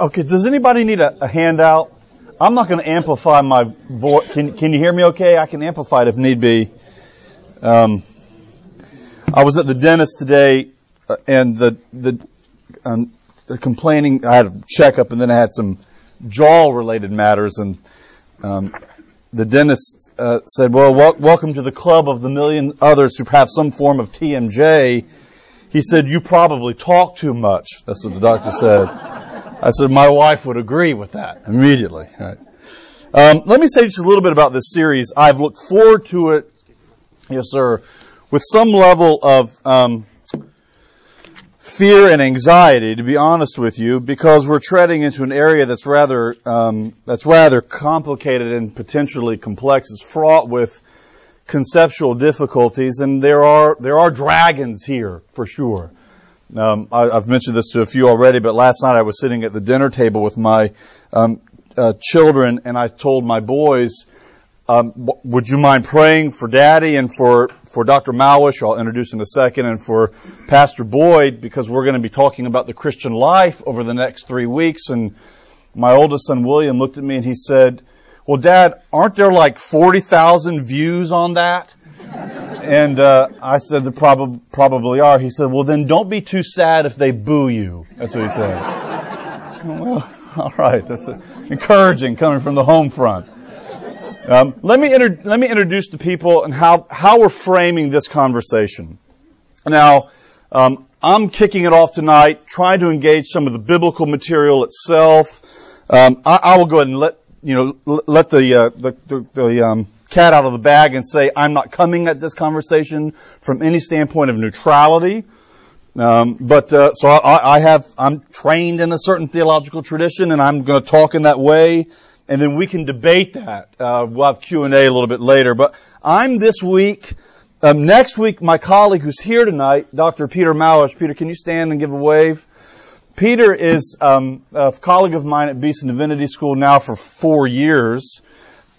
Okay, does anybody need a, a handout? I'm not going to amplify my voice. Can, can you hear me okay? I can amplify it if need be. Um, I was at the dentist today, uh, and the the, um, the complaining. I had a checkup, and then I had some jaw-related matters, and um, the dentist uh, said, "Well, wel- welcome to the club of the million others who have some form of TMJ." He said, "You probably talk too much." That's what the doctor said. I said, "My wife would agree with that immediately." Right. Um, let me say just a little bit about this series. I've looked forward to it, yes, sir, with some level of um, fear and anxiety, to be honest with you, because we're treading into an area that's rather um, that's rather complicated and potentially complex. It's fraught with conceptual difficulties, and there are there are dragons here for sure. Um, I, have mentioned this to a few already, but last night I was sitting at the dinner table with my um, uh, children, and I told my boys um, would you mind praying for Daddy and for for Dr. Malysz? I'll introduce in a second, and for Pastor Boyd because we're going to be talking about the Christian life over the next three weeks. And my oldest son William looked at me and he said, "Well, Dad, aren't there like forty thousand views on that?" And uh, I said, "There prob- probably are." He said, "Well, then don't be too sad if they boo you." That's what he said. well, all right, that's encouraging coming from the home front. Um, let me inter- let me introduce the people and how how we're framing this conversation. Now, um, I'm kicking it off tonight, trying to engage some of the biblical material itself. Um, I, I, will go ahead and let you know let the uh, the, the, the um, cat out of the bag and say I'm not coming at this conversation from any standpoint of neutrality. Um, but uh, so I, I, have I'm trained in a certain theological tradition, and I'm going to talk in that way and then we can debate that. Uh, we'll have Q and A a little bit later. But I'm this week. Um, next week, my colleague who's here tonight, Dr. Peter Malysz. Peter, can you stand and give a wave? Peter is um, a colleague of mine at Beeson Divinity School now for four years.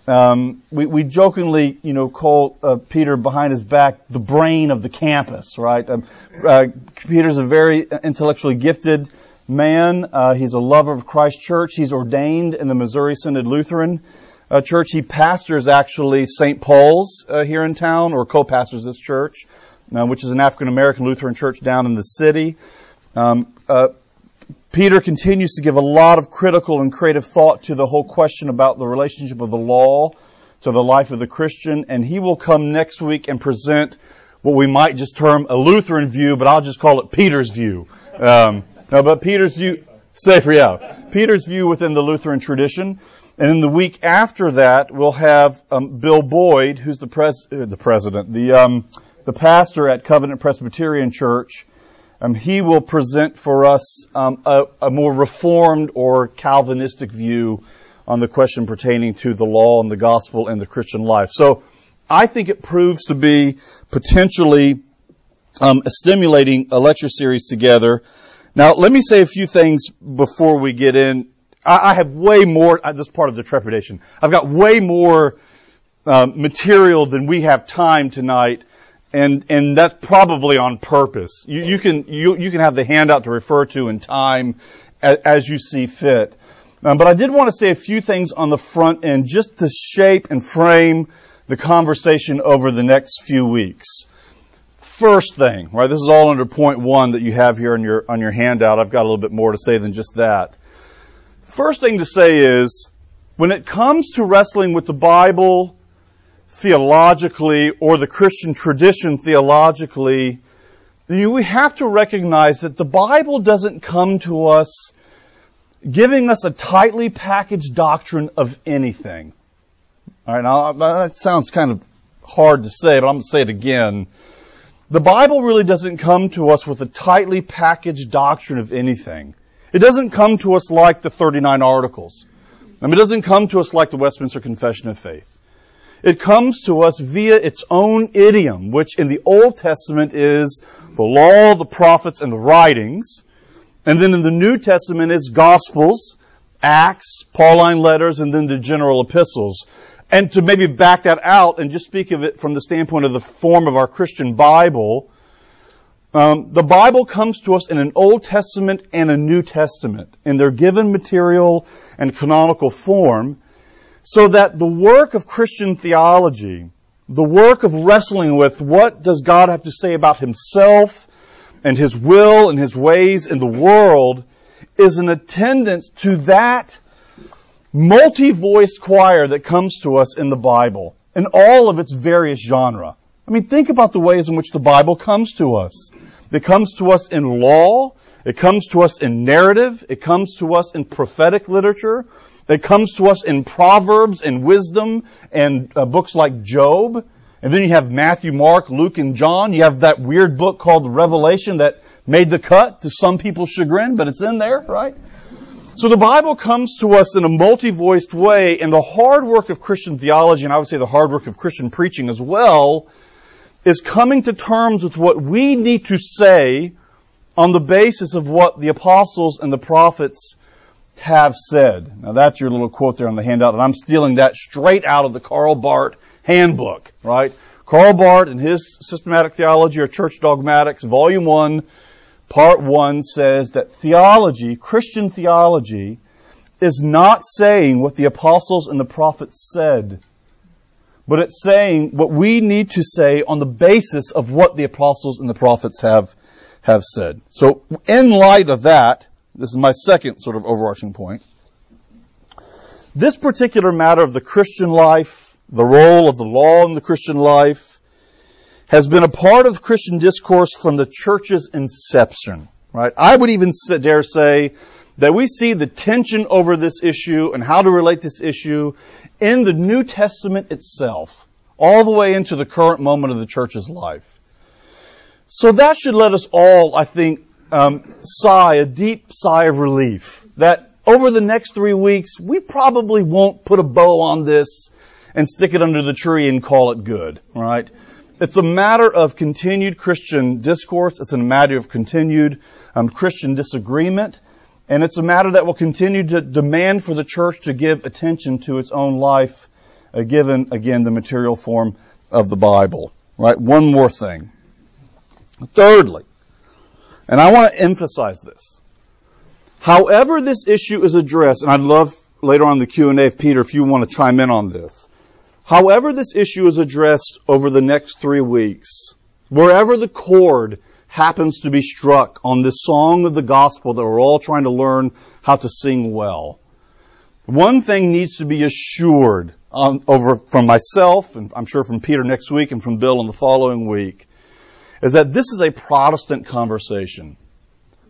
Um, we, we, jokingly, you know, call uh, Peter behind his back the brain of the campus, right? Um, uh, Peter's a very intellectually gifted man. Uh, he's a lover of Christ Church. He's ordained in the Missouri Synod Lutheran uh, Church. He pastors actually St. Paul's uh, here in town, or co-pastors this church, uh, which is an African American Lutheran church down in the city. Um, Peter continues to give a lot of critical and creative thought to the whole question about the relationship of the law to the life of the Christian, and he will come next week and present what we might just term a Lutheran view, but I'll just call it Peter's view. Um, no, but Peter's view, safer, yeah. Peter's view within the Lutheran tradition. And then the week after that, we'll have um, Bill Boyd, who's the pres- uh, the president, the um, the pastor at Covenant Presbyterian Church. Um, he will present for us um, a, a, more reformed or Calvinistic view on the question pertaining to the law and the gospel and the Christian life. So I think it proves to be potentially um, a stimulating a lecture series together. Now, let me say a few things before we get in. I, I have way more, this part of the trepidation. I've got way more uh, material than we have time tonight, and and that's probably on purpose. You, you can you you can have the handout to refer to in time as, as you see fit. Um, but I did want to say a few things on the front end just to shape and frame the conversation over the next few weeks first thing, right? This is all under point one that you have here on your on your handout. I've got a little bit more to say than just that. First thing to say is when it comes to wrestling with the Bible theologically or the Christian tradition theologically, then we have to recognize that the Bible doesn't come to us giving us a tightly packaged doctrine of anything. All right, now that sounds kind of hard to say, but I'm going to say it again. The Bible really doesn't come to us with a tightly packaged doctrine of anything. It doesn't come to us like the 39 articles. I mean, it doesn't come to us like the Westminster Confession of Faith. It comes to us via its own idiom, which in the Old Testament is the law, the prophets, and the writings. And then in the New Testament is Gospels, Acts, Pauline letters, and then the general epistles. And to maybe back that out and just speak of it from the standpoint of the form of our Christian Bible, Um, the Bible comes to us in an Old Testament and a New Testament in their given material and canonical form, so that the work of Christian theology, the work of wrestling with what does God have to say about Himself and His will and His ways in the world, is an attendance to that multi-voiced choir that comes to us in the Bible in all of its various genre. I mean, think about the ways in which the Bible comes to us. It comes to us in law. It comes to us in narrative. It comes to us in prophetic literature. It comes to us in Proverbs and wisdom and uh, books like Job. And then you have Matthew, Mark, Luke, and John. You have that weird book called Revelation that made the cut to some people's chagrin, but it's in there, right? So the Bible comes to us in a multi-voiced way, and the hard work of Christian theology, and I would say the hard work of Christian preaching as well, is coming to terms with what we need to say on the basis of what the apostles and the prophets have said. Now that's your little quote there on the handout, and I'm stealing that straight out of the Karl Barth handbook, right? Karl Barth and his systematic theology or church dogmatics, volume one, part one says that theology, Christian theology, is not saying what the apostles and the prophets said but it's saying what we need to say on the basis of what the apostles and the prophets have, have said. So in light of that, this is my second sort of overarching point. This particular matter of the Christian life, the role of the law in the Christian life, has been a part of Christian discourse from the church's inception, right? I would even dare say that we see the tension over this issue and how to relate this issue in the New Testament itself, all the way into the current moment of the church's life. So that should let us all, I think, um, sigh a deep sigh of relief that over the next three weeks we probably won't put a bow on this and stick it under the tree and call it good, right? It's a matter of continued Christian discourse. It's a matter of continued um, Christian disagreement. And it's a matter that will continue to demand for the church to give attention to its own life, uh, given, again, the material form of the Bible. Right? One more thing. Thirdly, and I want to emphasize this. However this issue is addressed, and I'd love later on the Q&A if Peter, if you want to chime in on this. However this issue is addressed over the next three weeks, wherever the chord happens to be struck on this song of the gospel that we're all trying to learn how to sing well. One thing needs to be assured on, over from myself, and I'm sure from Peter next week and from Bill in the following week, is that this is a Protestant conversation.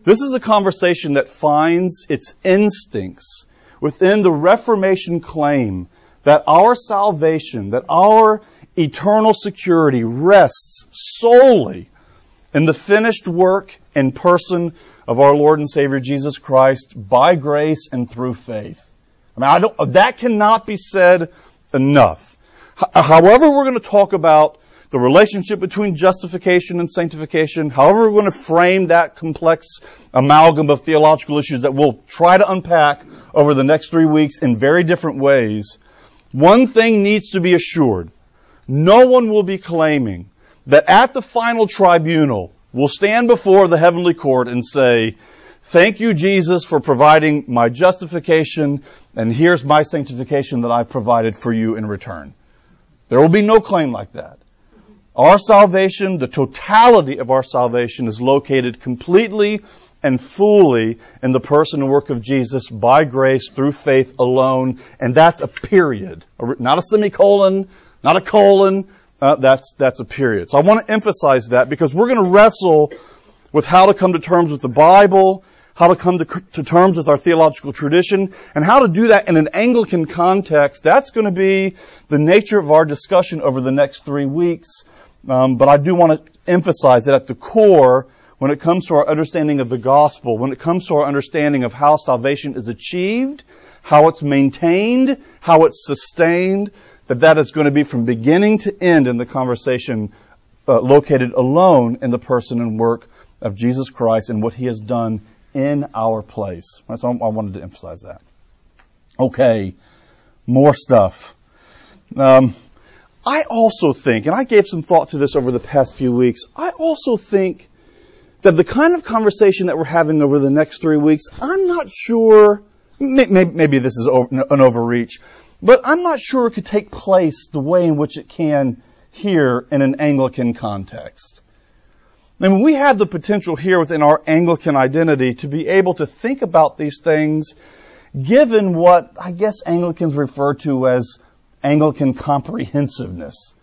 This is a conversation that finds its instincts within the Reformation claim that our salvation, that our eternal security rests solely in the finished work and person of our Lord and Savior Jesus Christ by grace and through faith. I mean, I don't, that cannot be said enough. H- however, we're going to talk about the relationship between justification and sanctification, however we're going to frame that complex amalgam of theological issues that we'll try to unpack over the next three weeks in very different ways, one thing needs to be assured. No one will be claiming that at the final tribunal will stand before the heavenly court and say, Thank you, Jesus, for providing my justification, and here's my sanctification that I've provided for you in return. There will be no claim like that. Our salvation, the totality of our salvation is located completely and fully in the person and work of Jesus by grace through faith alone, and that's a period. Not a semicolon, not a colon, uh, that's, that's a period. So I want to emphasize that because we're going to wrestle with how to come to terms with the Bible, how to come to, to, terms with our theological tradition, and how to do that in an Anglican context. That's going to be the nature of our discussion over the next three weeks. Um, but I do want to emphasize that at the core, when it comes to our understanding of the gospel, when it comes to our understanding of how salvation is achieved, how it's maintained, how it's sustained, that that is going to be from beginning to end in the conversation uh, located alone in the person and work of Jesus Christ and what he has done in our place. So I wanted to emphasize that. Okay, more stuff. Um, I also think, and I gave some thought to this over the past few weeks, I also think that the kind of conversation that we're having over the next three weeks, I'm not sure, maybe, maybe this is an overreach, but I'm not sure it could take place the way in which it can here in an Anglican context. I mean, we have the potential here within our Anglican identity to be able to think about these things given what I guess Anglicans refer to as Anglican comprehensiveness.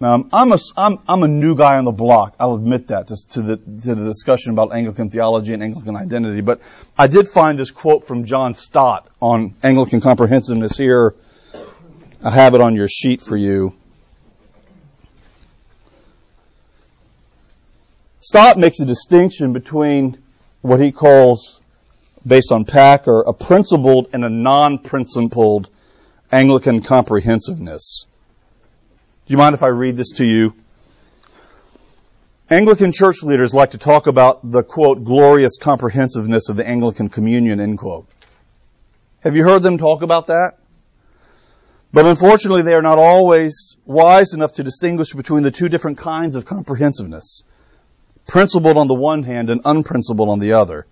Um, I'm, a, I'm, I'm a new guy on the block. I'll admit that to, to, the, to the discussion about Anglican theology and Anglican identity. But I did find this quote from John Stott on Anglican comprehensiveness here. I have it on your sheet for you. Stott makes a distinction between what he calls, based on Packer, a principled and a non-principled Anglican comprehensiveness. Do you mind if I read this to you? Anglican church leaders like to talk about the quote, glorious comprehensiveness of the Anglican communion, end quote. Have you heard them talk about that? But unfortunately, they are not always wise enough to distinguish between the two different kinds of comprehensiveness. Principled on the one hand and unprincipled on the other.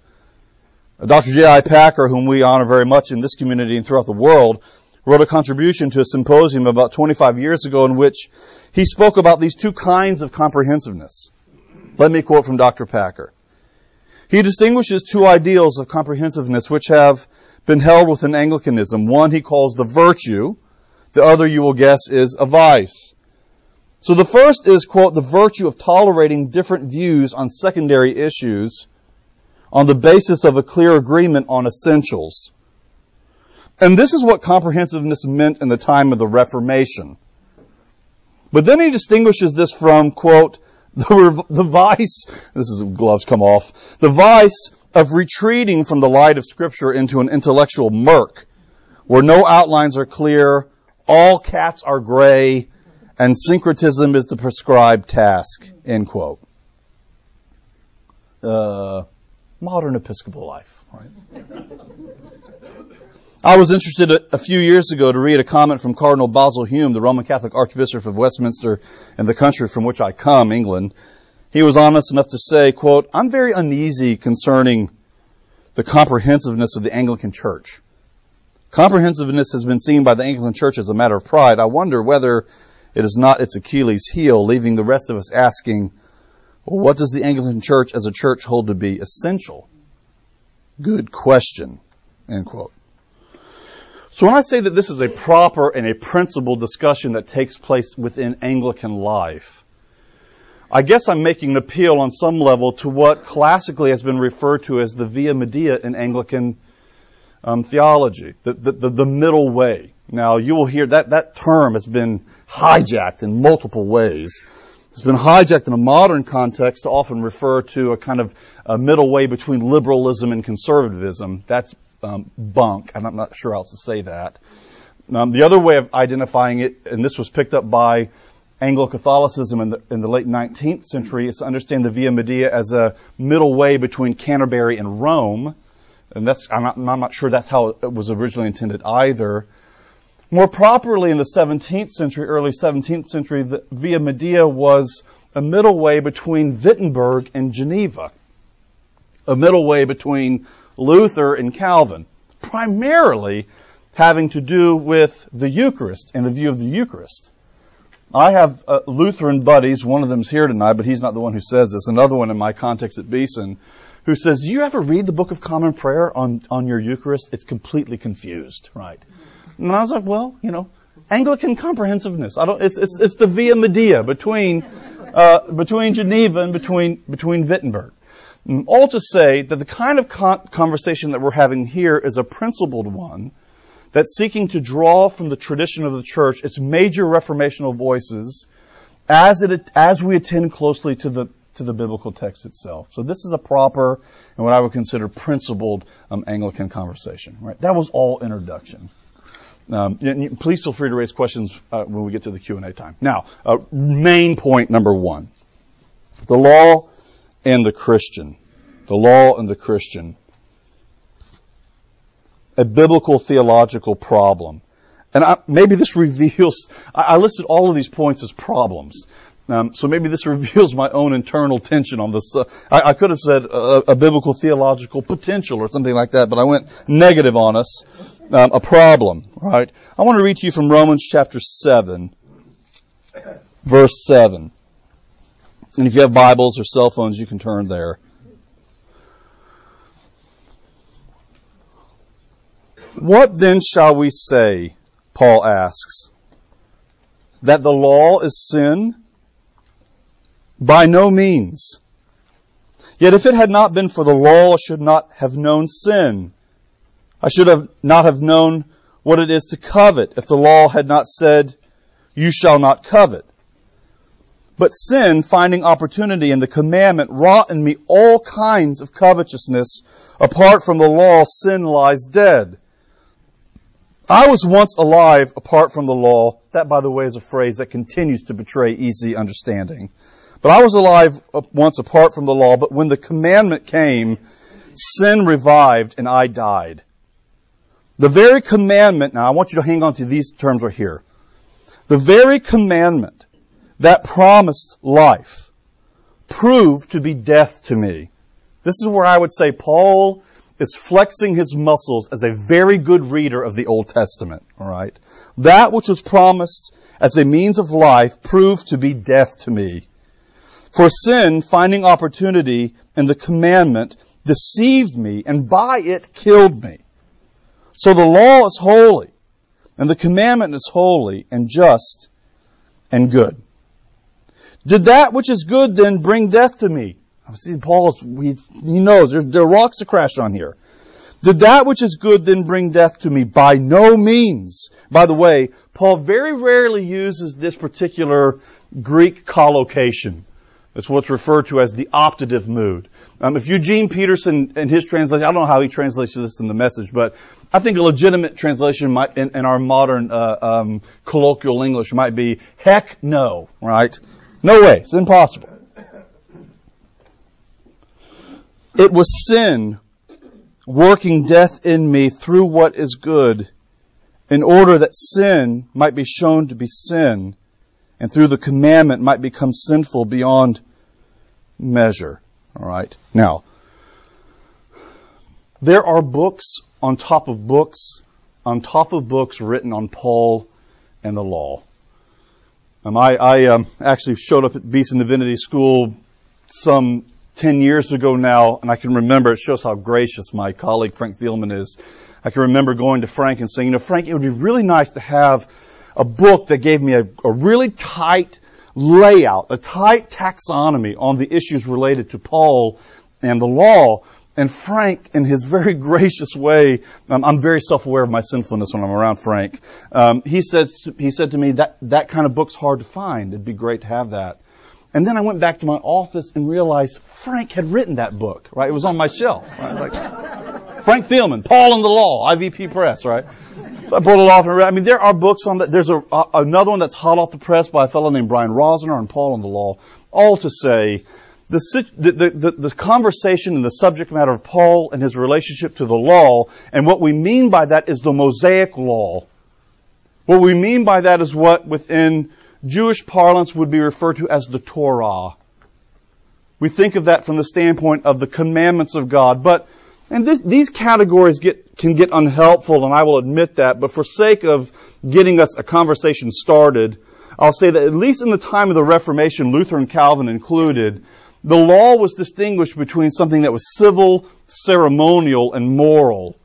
Dr. J.I. Packer, whom we honor very much in this community and throughout the world, wrote a contribution to a symposium about 25 years ago in which he spoke about these two kinds of comprehensiveness. Let me quote from Dr. Packer. He distinguishes two ideals of comprehensiveness which have been held within Anglicanism. One he calls the virtue. The other, you will guess, is a vice. So the first is, quote, the virtue of tolerating different views on secondary issues on the basis of a clear agreement on essentials. And this is what comprehensiveness meant in the time of the Reformation. But then he distinguishes this from, quote, the, the vice, this is, gloves come off, the vice of retreating from the light of scripture into an intellectual murk, where no outlines are clear, all cats are gray, and syncretism is the prescribed task, end quote. Uh, modern Episcopal life, right? I was interested a, a, few years ago to read a comment from Cardinal Basil Hume, the Roman Catholic Archbishop of Westminster and the country from which I come, England. He was honest enough to say, quote, I'm very uneasy concerning the comprehensiveness of the Anglican Church. Comprehensiveness has been seen by the Anglican Church as a matter of pride. I wonder whether it is not its Achilles heel, leaving the rest of us asking, well, what does the Anglican Church as a church hold to be essential? Good question. End quote. So when I say that this is a proper and a principled discussion that takes place within Anglican life, I guess I'm making an appeal on some level to what classically has been referred to as the via media in Anglican um, theology, the, the, the, middle way. Now you will hear that that term has been hijacked in multiple ways. It's been hijacked in a modern context to often refer to a kind of a middle way between liberalism and conservatism. That's um, bunk, and I'm not sure how else to say that. Um, the other way of identifying it, and this was picked up by Anglo-Catholicism in the, in the late 19th century, is to understand the Via Media as a middle way between Canterbury and Rome. And that's, I'm not, I'm not sure that's how it was originally intended either. More properly in the 17th century, early 17th century, the Via Media was a middle way between Wittenberg and Geneva. A middle way between Luther and Calvin, primarily having to do with the Eucharist and the view of the Eucharist. I have uh, Lutheran buddies, one of them's here tonight, but he's not the one who says this, another one in my context at Beeson, who says, do you ever read the Book of Common Prayer on, on your Eucharist? It's completely confused, right? And I was like, well, you know, Anglican comprehensiveness. I don't, it's, it's, it's the via media between, uh, between Geneva and between, between Wittenberg. All to say that the kind of conversation that we're having here is a principled one that's seeking to draw from the tradition of the church its major reformational voices as it as we attend closely to the to the biblical text itself. So this is a proper and what I would consider principled um, Anglican conversation. Right? That was all introduction. Um, please feel free to raise questions uh, when we get to the Q and A time. Now, uh, main point number one: the law and the Christian. The law and the Christian. A biblical theological problem. And I, maybe this reveals, I, I listed all of these points as problems. Um, so maybe this reveals my own internal tension on this. Uh, I, I, could have said a, a, biblical theological potential or something like that, but I went negative on us. Um, a problem, right? I want to read to you from Romans chapter 7, verse 7. And if you have Bibles or cell phones, you can turn there. What then shall we say? Paul asks. That the law is sin? By no means. Yet if it had not been for the law, I should not have known sin. I should have not have known what it is to covet if the law had not said, you shall not covet. But sin, finding opportunity in the commandment, wrought in me all kinds of covetousness. Apart from the law, sin lies dead. I was once alive apart from the law. That, by the way, is a phrase that continues to betray easy understanding. But I was alive once apart from the law, but when the commandment came, sin revived and I died. The very commandment, now I want you to hang on to these terms right here. The very commandment that promised life proved to be death to me. This is where I would say Paul is flexing his muscles as a very good reader of the Old Testament. Alright? That which was promised as a means of life proved to be death to me. For sin, finding opportunity in the commandment, deceived me and by it killed me. So the law is holy and the commandment is holy and just and good. Did that which is good then bring death to me? See, Paul, he, he knows there, there are rocks to crash on here. Did that which is good then bring death to me? By no means. By the way, Paul very rarely uses this particular Greek collocation. It's what's referred to as the optative mood. Um, if Eugene Peterson in his translation, I don't know how he translates this in the message, but I think a legitimate translation might, in, in our modern uh, um, colloquial English might be "heck no," right? No way, it's impossible. It was sin working death in me through what is good in order that sin might be shown to be sin and through the commandment might become sinful beyond measure. All right. Now, there are books on top of books on top of books written on Paul and the law. Um, I, I um, actually showed up at Beeson Divinity School some 10 years ago now, and I can remember, it shows how gracious my colleague Frank Thielman is. I can remember going to Frank and saying, you know, Frank, it would be really nice to have a book that gave me a, a really tight layout, a tight taxonomy on the issues related to Paul and the law. And Frank, in his very gracious way, um, I'm very self-aware of my sinfulness when I'm around Frank. Um, he said, he said to me that that kind of book's hard to find. It'd be great to have that. And then I went back to my office and realized Frank had written that book, right? It was on my shelf, right? Like, Frank Thielman, Paul and the Law, IVP Press, right? So I pulled it off and read. I mean, there are books on that. There's a, a, another one that's hot off the press by a fellow named Brian Rosner on Paul and the Law. All to say, the, the, the, conversation and the subject matter of Paul and his relationship to the law, and what we mean by that is the Mosaic law. What we mean by that is what within Jewish parlance would be referred to as the Torah. We think of that from the standpoint of the commandments of God, but and this, these categories get, can get unhelpful, and I will admit that, but for sake of getting us a conversation started, I'll say that at least in the time of the Reformation, Luther and Calvin included, the law was distinguished between something that was civil, ceremonial, and moral.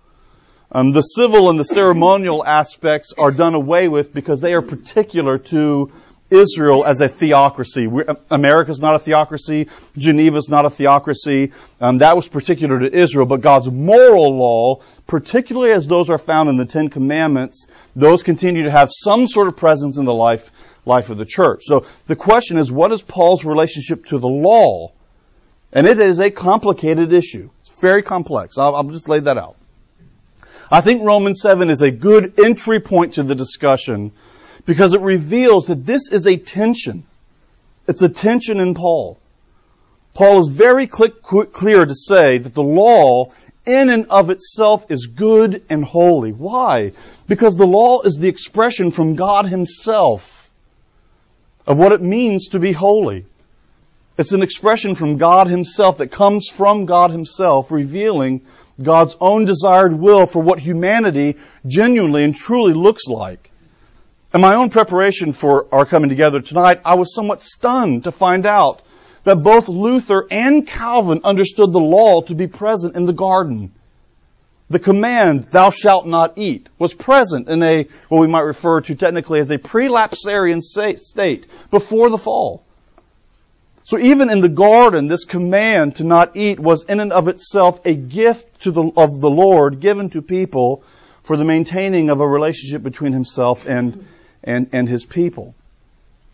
Um, the civil and the ceremonial aspects are done away with because they are particular to Israel as a theocracy. America's not a theocracy. Geneva's not a theocracy. Um, that was particular to Israel. But God's moral law, particularly as those are found in the Ten Commandments, those continue to have some sort of presence in the life life of the church. So the question is, what is Paul's relationship to the law? And it is a complicated issue. It's very complex. I'll, I'll just lay that out. I think Romans 7 is a good entry point to the discussion because it reveals that this is a tension. It's a tension in Paul. Paul is very clear to say that the law in and of itself is good and holy. Why? Because the law is the expression from God himself of what it means to be holy. It's an expression from God Himself that comes from God Himself, revealing God's own desired will for what humanity genuinely and truly looks like. In my own preparation for our coming together tonight, I was somewhat stunned to find out that both Luther and Calvin understood the law to be present in the garden. The command, thou shalt not eat, was present in a, what we might refer to technically as a prelapsarian state before the fall. So even in the garden, this command to not eat was in and of itself a gift the, of the Lord given to people for the maintaining of a relationship between himself and, and, and his people.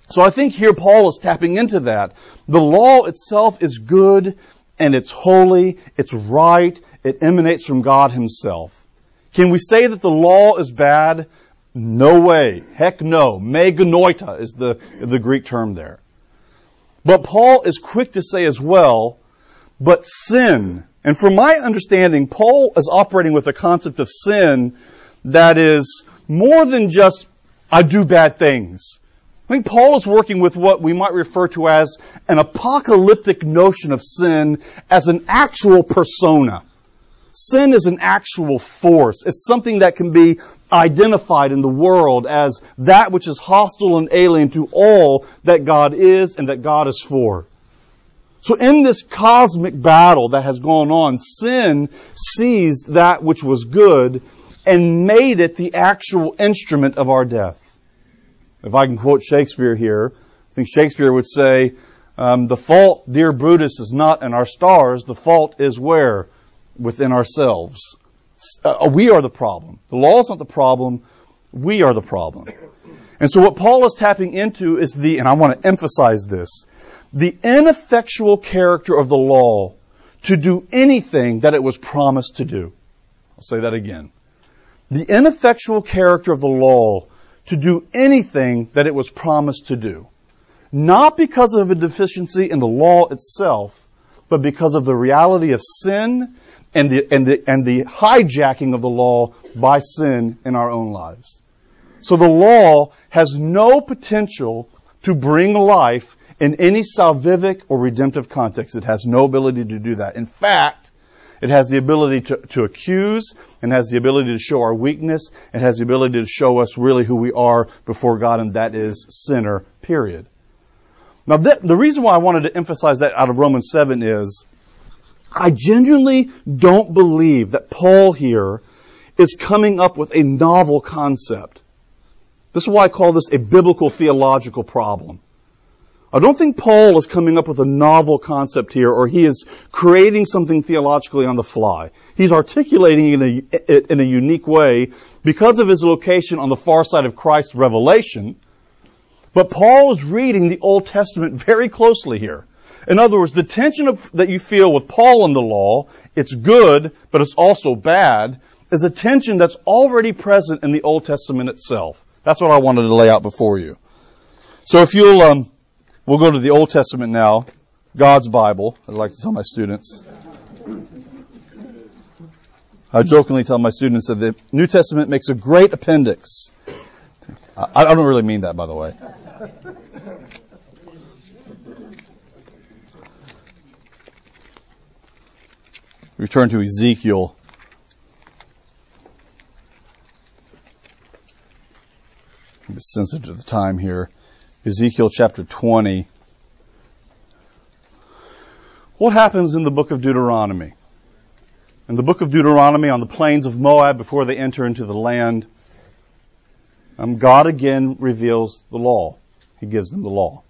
So I think here Paul is tapping into that. The law itself is good and it's holy, it's right, it emanates from God Himself. Can we say that the law is bad? No way. Heck no. Me genoito is the, the Greek term there. But Paul is quick to say as well, but sin, and from my understanding, Paul is operating with a concept of sin that is more than just, I do bad things. I think Paul is working with what we might refer to as an apocalyptic notion of sin as an actual persona. Sin is an actual force. It's something that can be identified in the world as that which is hostile and alien to all that God is and that God is for. So in this cosmic battle that has gone on, sin seized that which was good and made it the actual instrument of our death. If I can quote Shakespeare here, I think Shakespeare would say, um, the fault, dear Brutus, is not in our stars. The fault is where? Within ourselves. Uh, we are the problem. The law is not the problem. We are the problem. And so what Paul is tapping into is the, and I want to emphasize this, the ineffectual character of the law to do anything that it was promised to do. I'll say that again. The ineffectual character of the law to do anything that it was promised to do. Not because of a deficiency in the law itself, but because of the reality of sin and the, and the, and the hijacking of the law by sin in our own lives. So the law has no potential to bring life in any salvific or redemptive context. It has no ability to do that. In fact, it has the ability to, to accuse and has the ability to show our weakness and has the ability to show us really who we are before God, and that is sinner, period. Now, th- the reason why I wanted to emphasize that out of Romans 7 is I genuinely don't believe that Paul here is coming up with a novel concept. This is why I call this a biblical theological problem. I don't think Paul is coming up with a novel concept here or he is creating something theologically on the fly. He's articulating it in a, unique way because of his location on the far side of Christ's revelation. But Paul is reading the Old Testament very closely here. In other words, the tension of, that you feel with Paul and the law, it's good, but it's also bad, is a tension that's already present in the Old Testament itself. That's what I wanted to lay out before you. So if you'll, um, we'll go to the Old Testament now, God's Bible, I like to tell my students. I jokingly tell my students that the New Testament makes a great appendix. I, I don't really mean that, by the way. Return to Ezekiel. I'm sensitive to the time here. Ezekiel chapter 20. What happens in the book of Deuteronomy? In the book of Deuteronomy, on the plains of Moab, before they enter into the land, um, God again reveals the law. He gives them the law.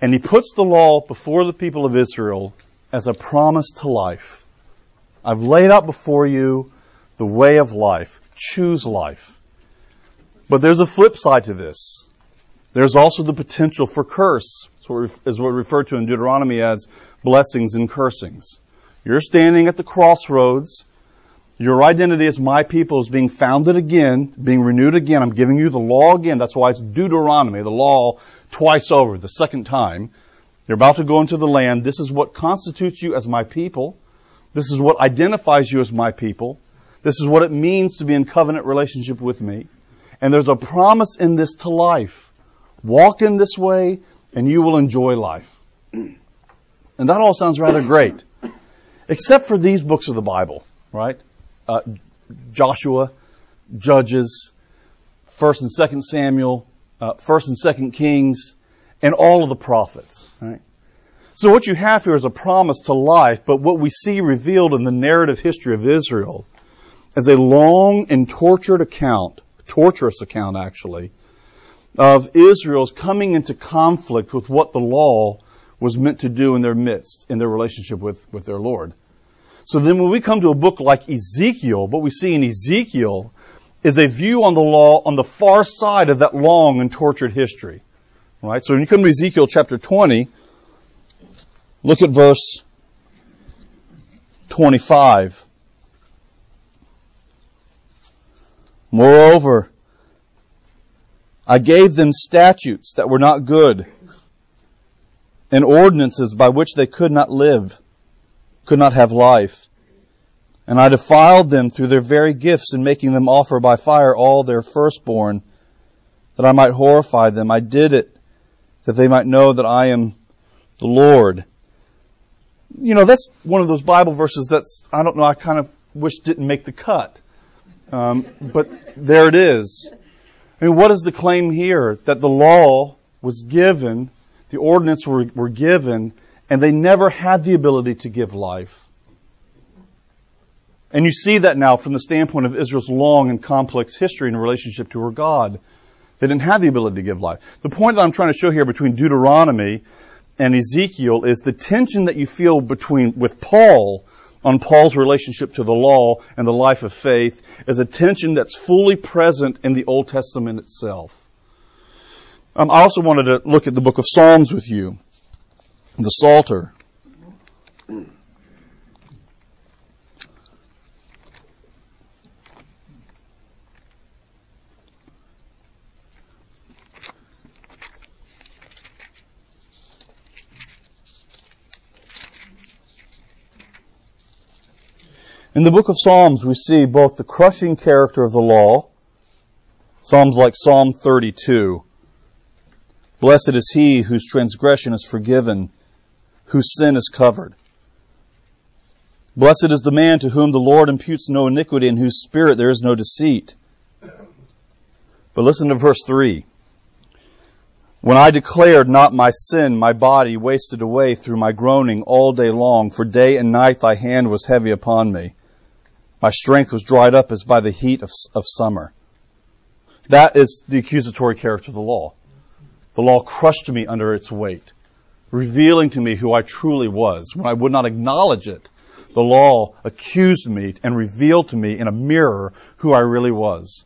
And He puts the law before the people of Israel as a promise to life. I've laid out before you the way of life. Choose life. But there's a flip side to this. There's also the potential for curse. Is what we refer to in Deuteronomy as blessings and cursings. You're standing at the crossroads. Your identity as my people is being founded again, being renewed again. I'm giving you the law again. That's why it's Deuteronomy, the law twice over, the second time. You're about to go into the land. This is what constitutes you as my people. This is what identifies you as my people. This is what it means to be in covenant relationship with me. And there's a promise in this to life. Walk in this way and you will enjoy life. And that all sounds rather great. Except for these books of the Bible, right? Uh, Joshua, Judges, 1st and 2nd Samuel, uh, 1st and 2nd Kings, and all of the prophets, right? So what you have here is a promise to life, but what we see revealed in the narrative history of Israel is a long and tortured account, torturous account actually, of Israel's coming into conflict with what the law was meant to do in their midst, in their relationship with, with their Lord. So then when we come to a book like Ezekiel, what we see in Ezekiel is a view on the law on the far side of that long and tortured history. Right? So when you come to Ezekiel chapter 20, look at verse 25. Moreover, I gave them statutes that were not good and ordinances by which they could not live, could not have life. And I defiled them through their very gifts in making them offer by fire all their firstborn, that I might horrify them. I did it that they might know that I am the Lord. You know, that's one of those Bible verses that's, I don't know, I kind of wish didn't make the cut. Um, but there it is. I mean, what is the claim here? That the law was given the ordinance were, were given, and they never had the ability to give life. And you see that now from the standpoint of Israel's long and complex history in relationship to her God. They didn't have the ability to give life. The point that I'm trying to show here between Deuteronomy and Ezekiel is the tension that you feel between, with Paul on Paul's relationship to the law and the life of faith is a tension that's fully present in the Old Testament itself. Um, I also wanted to look at the book of Psalms with you, the Psalter. In the book of Psalms, we see both the crushing character of the law, Psalms like Psalm 32, Blessed is he whose transgression is forgiven, whose sin is covered. Blessed is the man to whom the Lord imputes no iniquity, in whose spirit there is no deceit. But listen to verse 3. When I declared not my sin, my body wasted away through my groaning all day long, for day and night thy hand was heavy upon me. My strength was dried up as by the heat of, of summer. That is the accusatory character of the law. The law crushed me under its weight, revealing to me who I truly was. When I would not acknowledge it, the law accused me and revealed to me in a mirror who I really was.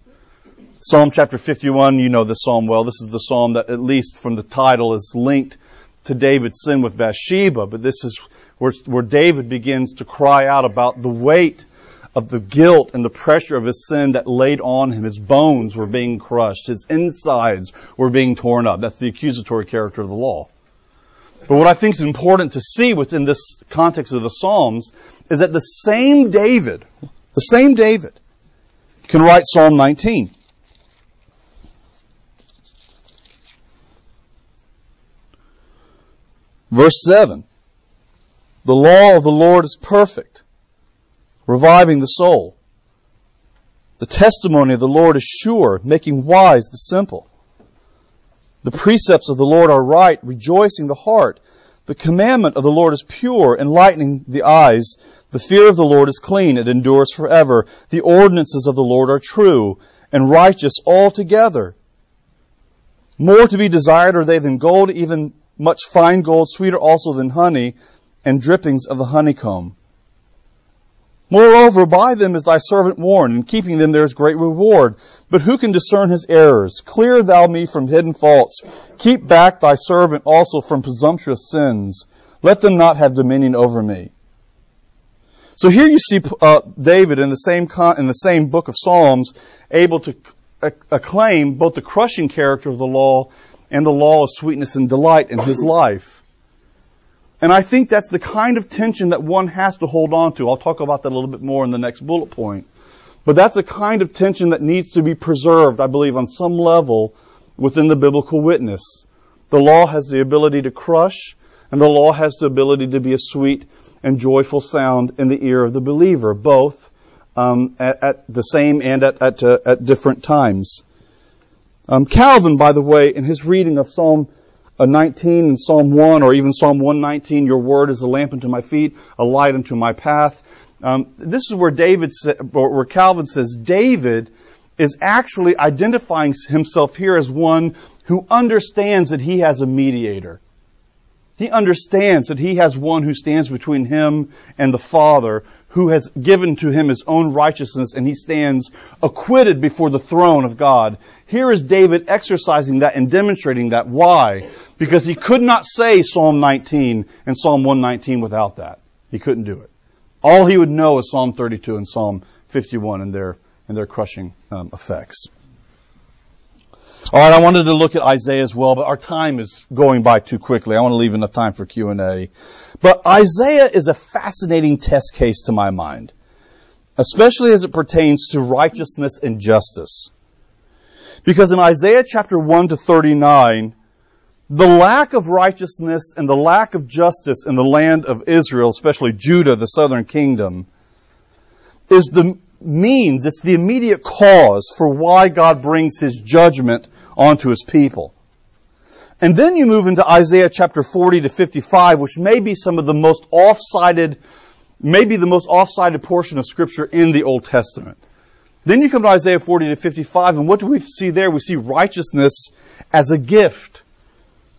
Psalm chapter 51, you know this psalm well. This is the psalm that, at least from the title, is linked to David's sin with Bathsheba, but this is where, where David begins to cry out about the weight of the guilt and the pressure of his sin that laid on him. His bones were being crushed. His insides were being torn up. That's the accusatory character of the law. But what I think is important to see within this context of the Psalms is that the same David, the same David, can write Psalm 19. Verse 7. The law of the Lord is perfect, reviving the soul. The testimony of the Lord is sure, making wise the simple. The precepts of the Lord are right, rejoicing the heart. The commandment of the Lord is pure, enlightening the eyes. The fear of the Lord is clean, it endures forever. The ordinances of the Lord are true and righteous altogether. More to be desired are they than gold, even much fine gold, sweeter also than honey, and drippings of the honeycomb. Moreover, by them is thy servant warned, and keeping them there is great reward. But who can discern his errors? Clear thou me from hidden faults. Keep back thy servant also from presumptuous sins. Let them not have dominion over me. So here you see uh, David in the same con- in the same book of Psalms able to acclaim both the crushing character of the law and the law of sweetness and delight in his life. And I think that's the kind of tension that one has to hold on to. I'll talk about that a little bit more in the next bullet point. But that's a kind of tension that needs to be preserved, I believe, on some level within the biblical witness. The law has the ability to crush, and the law has the ability to be a sweet and joyful sound in the ear of the believer, both um, at, at, the same and at, at, uh, at different times. Um, Calvin, by the way, in his reading of Psalm 19 and Psalm 1, or even Psalm 119, your word is a lamp unto my feet, a light unto my path. Um, this is where David, sa- where Calvin says David is actually identifying himself here as one who understands that he has a mediator. He understands that he has one who stands between him and the Father, who has given to him his own righteousness, and he stands acquitted before the throne of God. Here is David exercising that and demonstrating that. Why? Because he could not say Psalm 19 and Psalm 119 without that. He couldn't do it. All he would know is Psalm 32 and Psalm 51 and their, and their crushing um, effects. All right, I wanted to look at Isaiah as well, but our time is going by too quickly. I want to leave enough time for Q&A. But Isaiah is a fascinating test case to my mind, especially as it pertains to righteousness and justice. Because in Isaiah chapter 1 to 39, the lack of righteousness and the lack of justice in the land of Israel, especially Judah, the southern kingdom, is the means, it's the immediate cause for why God brings his judgment onto his people. And then you move into Isaiah chapter 40 to 55, which may be some of the most off-sided, maybe the most off-sided portion of scripture in the Old Testament. Then you come to Isaiah 40 to 55, and what do we see there? We see righteousness as a gift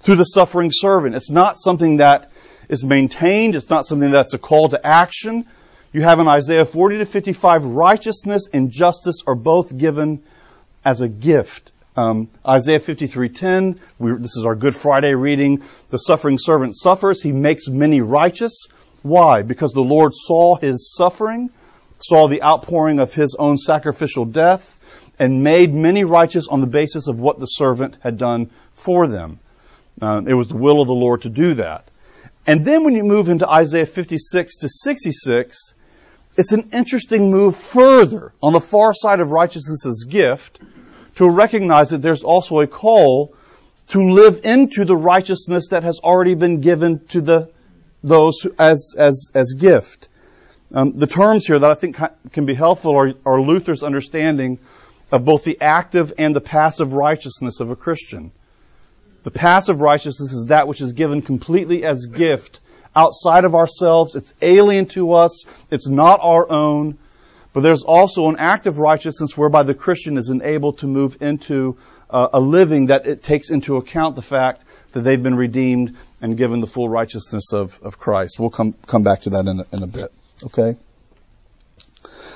through the suffering servant. It's not something that is maintained. It's not something that's a call to action. You have in Isaiah 40 to 55, righteousness and justice are both given as a gift. Um, Isaiah 53:10. This is our Good Friday reading. The suffering servant suffers; he makes many righteous. Why? Because the Lord saw his suffering, saw the outpouring of his own sacrificial death, and made many righteous on the basis of what the servant had done for them. Uh, it was the will of the Lord to do that. And then when you move into Isaiah 56 to 66, it's an interesting move further on the far side of righteousness' as gift to recognize that there's also a call to live into the righteousness that has already been given to the those who, as as as gift. Um, the terms here that I think can be helpful are, are Luther's understanding of both the active and the passive righteousness of a Christian. The passive righteousness is that which is given completely as gift outside of ourselves. It's alien to us. It's not our own. But there's also an active righteousness whereby the Christian is enabled to move into uh, a living that it takes into account the fact that they've been redeemed and given the full righteousness of, of Christ. We'll come, come back to that in a, in a bit. Okay?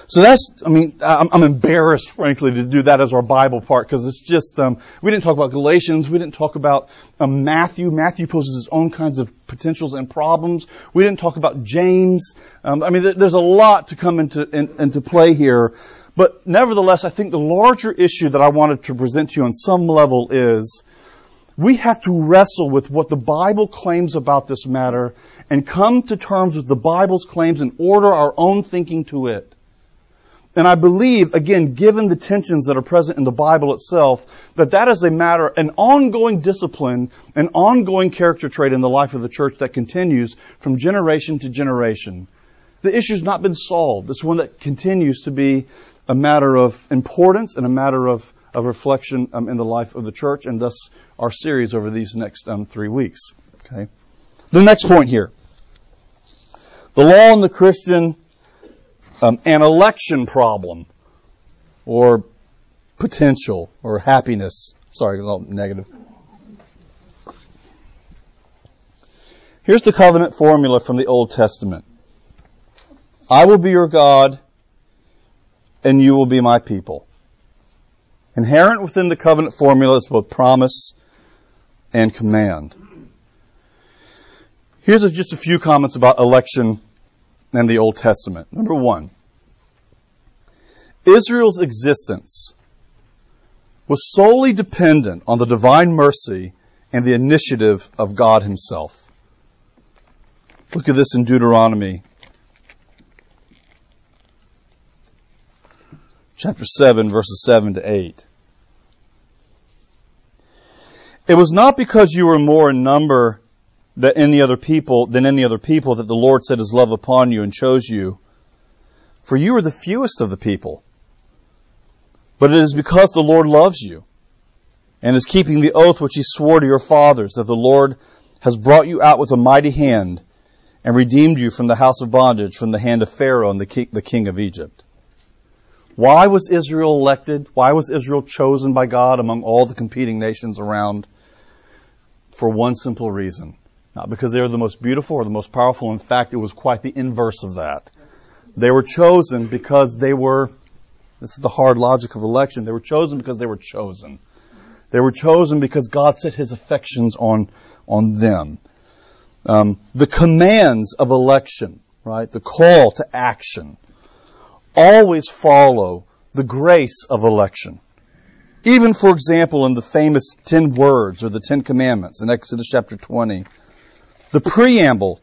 So that's, I mean, I'm, embarrassed, frankly, to do that as our Bible part because it's just, um, we didn't talk about Galatians. We didn't talk about um, Matthew. Matthew poses his own kinds of potentials and problems. We didn't talk about James. Um, I mean, th- there's a lot to come into, in, into play here. But nevertheless, I think the larger issue that I wanted to present to you on some level is we have to wrestle with what the Bible claims about this matter and come to terms with the Bible's claims and order our own thinking to it. And I believe, again, given the tensions that are present in the Bible itself, that that is a matter, an ongoing discipline, an ongoing character trait in the life of the church that continues from generation to generation. The issue's not been solved. It's one that continues to be a matter of importance and a matter of, of reflection um, in the life of the church, and thus our series over these next um, three weeks. Okay. The next point here. The law and the Christian um, an election problem or potential or happiness. Sorry, a little negative. Here's the covenant formula from the Old Testament. I will be your God and you will be my people. Inherent within the covenant formula is both promise and command. Here's just a few comments about election and the Old Testament. Number one, Israel's existence was solely dependent on the divine mercy and the initiative of God Himself. Look at this in Deuteronomy chapter 7, verses 7 to 8. It was not because you were more in number than any other people, than any other people that the Lord set his love upon you and chose you. For you are the fewest of the people. But it is because the Lord loves you and is keeping the oath which he swore to your fathers that the Lord has brought you out with a mighty hand and redeemed you from the house of bondage, from the hand of Pharaoh and the king, the king of Egypt. Why was Israel elected? Why was Israel chosen by God among all the competing nations around? For one simple reason. Not because they were the most beautiful or the most powerful. In fact, it was quite the inverse of that. They were chosen because they were, this is the hard logic of election, they were chosen because they were chosen. They were chosen because God set his affections on, on them. Um, the commands of election, right? The call to action always follow the grace of election. Even, for example, in the famous ten words or the ten commandments in Exodus chapter 20, the preamble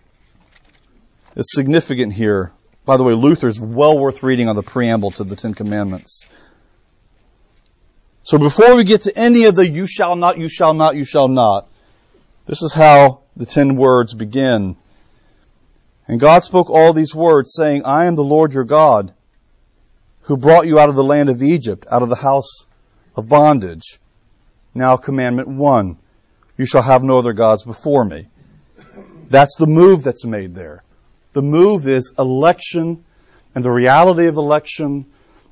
is significant here. By the way, Luther's well worth reading on the preamble to the Ten Commandments. So before we get to any of the you shall not, you shall not, you shall not, this is how the ten words begin. And God spoke all these words saying, I am the Lord your God who brought you out of the land of Egypt, out of the house of bondage. Now commandment one, you shall have no other gods before me. That's the move that's made there. The move is election and the reality of election,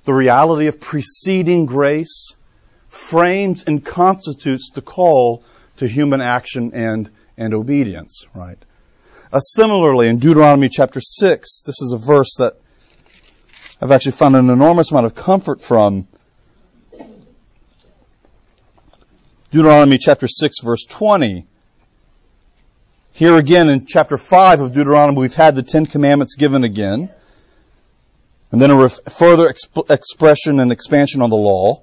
the reality of preceding grace, frames and constitutes the call to human action and, and obedience, right? Uh, similarly, in Deuteronomy chapter 6, this is a verse that I've actually found an enormous amount of comfort from. Deuteronomy chapter 6 verse 20. Here again in chapter 5 of Deuteronomy, we've had the Ten Commandments given again. And then a ref- further exp- expression and expansion on the law.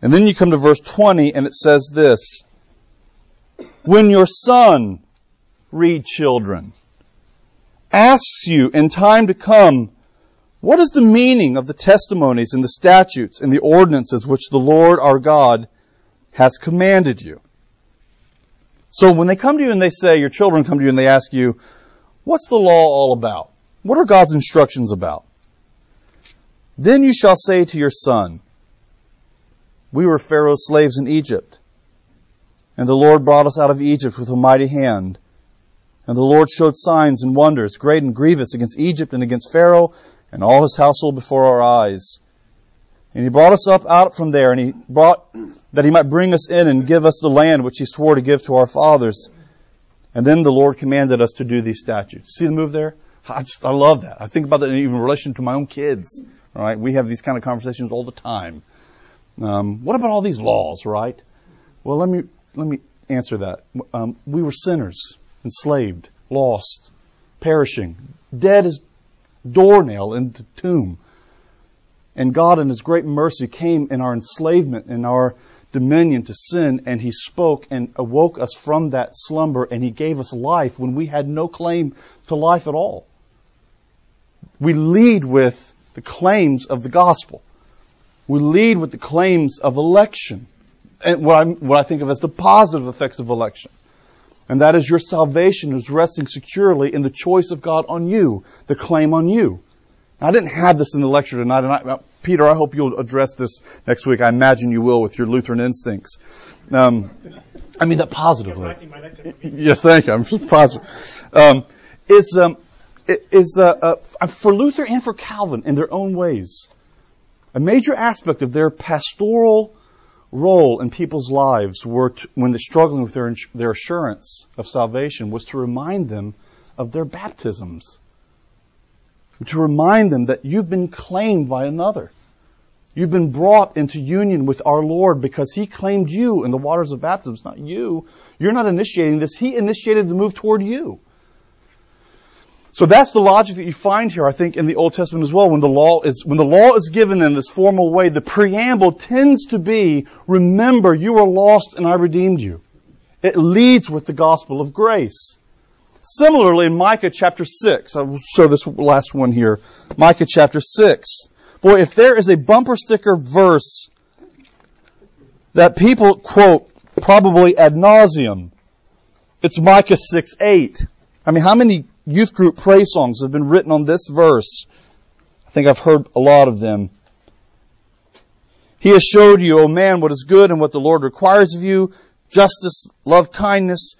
And then you come to verse 20 and it says this. When your son, read children, asks you in time to come, what is the meaning of the testimonies and the statutes and the ordinances which the Lord our God has commanded you? So when they come to you and they say, your children come to you and they ask you, what's the law all about? What are God's instructions about? Then you shall say to your son, we were Pharaoh's slaves in Egypt, and the Lord brought us out of Egypt with a mighty hand. And the Lord showed signs and wonders, great and grievous, against Egypt and against Pharaoh and all his household before our eyes. And he brought us up out from there, and he brought that he might bring us in and give us the land which he swore to give to our fathers. And then the Lord commanded us to do these statutes. See the move there? I just, I love that. I think about that even in relation to my own kids. All right, we have these kind of conversations all the time. Um, what about all these laws, right? Well, let me let me answer that. Um, we were sinners, enslaved, lost, perishing, dead as doornail in the tomb. And God, in His great mercy, came in our enslavement, in our dominion to sin, and He spoke and awoke us from that slumber, and He gave us life when we had no claim to life at all. We lead with the claims of the gospel. We lead with the claims of election. And what, what i think of as the positive effects of election. And that is your salvation is resting securely in the choice of God on you, the claim on you. Now, I didn't have this in the lecture tonight, and I, Peter, I hope you'll address this next week. I imagine you will with your Lutheran instincts. Um, I mean that positively. Yes, thank you. I'm just positive. Um, is um, is uh, uh, for Luther and for Calvin in their own ways a major aspect of their pastoral role in people's lives were to, when they're struggling with their, their assurance of salvation was to remind them of their baptisms. To remind them that you've been claimed by another. You've been brought into union with our Lord because He claimed you in the waters of baptism. It's not you. You're not initiating this. He initiated the move toward you. So that's the logic that you find here, I think, in the Old Testament as well. When the law is, when the law is given in this formal way, the preamble tends to be, remember, you were lost and I redeemed you. It leads with the gospel of grace. Similarly, in Micah chapter 6, I will show this last one here. Micah chapter 6. Boy, if there is a bumper sticker verse that people quote probably ad nauseum. It's Micah 6 8. I mean, how many youth group praise songs have been written on this verse? I think I've heard a lot of them. He has showed you, O man, what is good and what the Lord requires of you, justice, love kindness,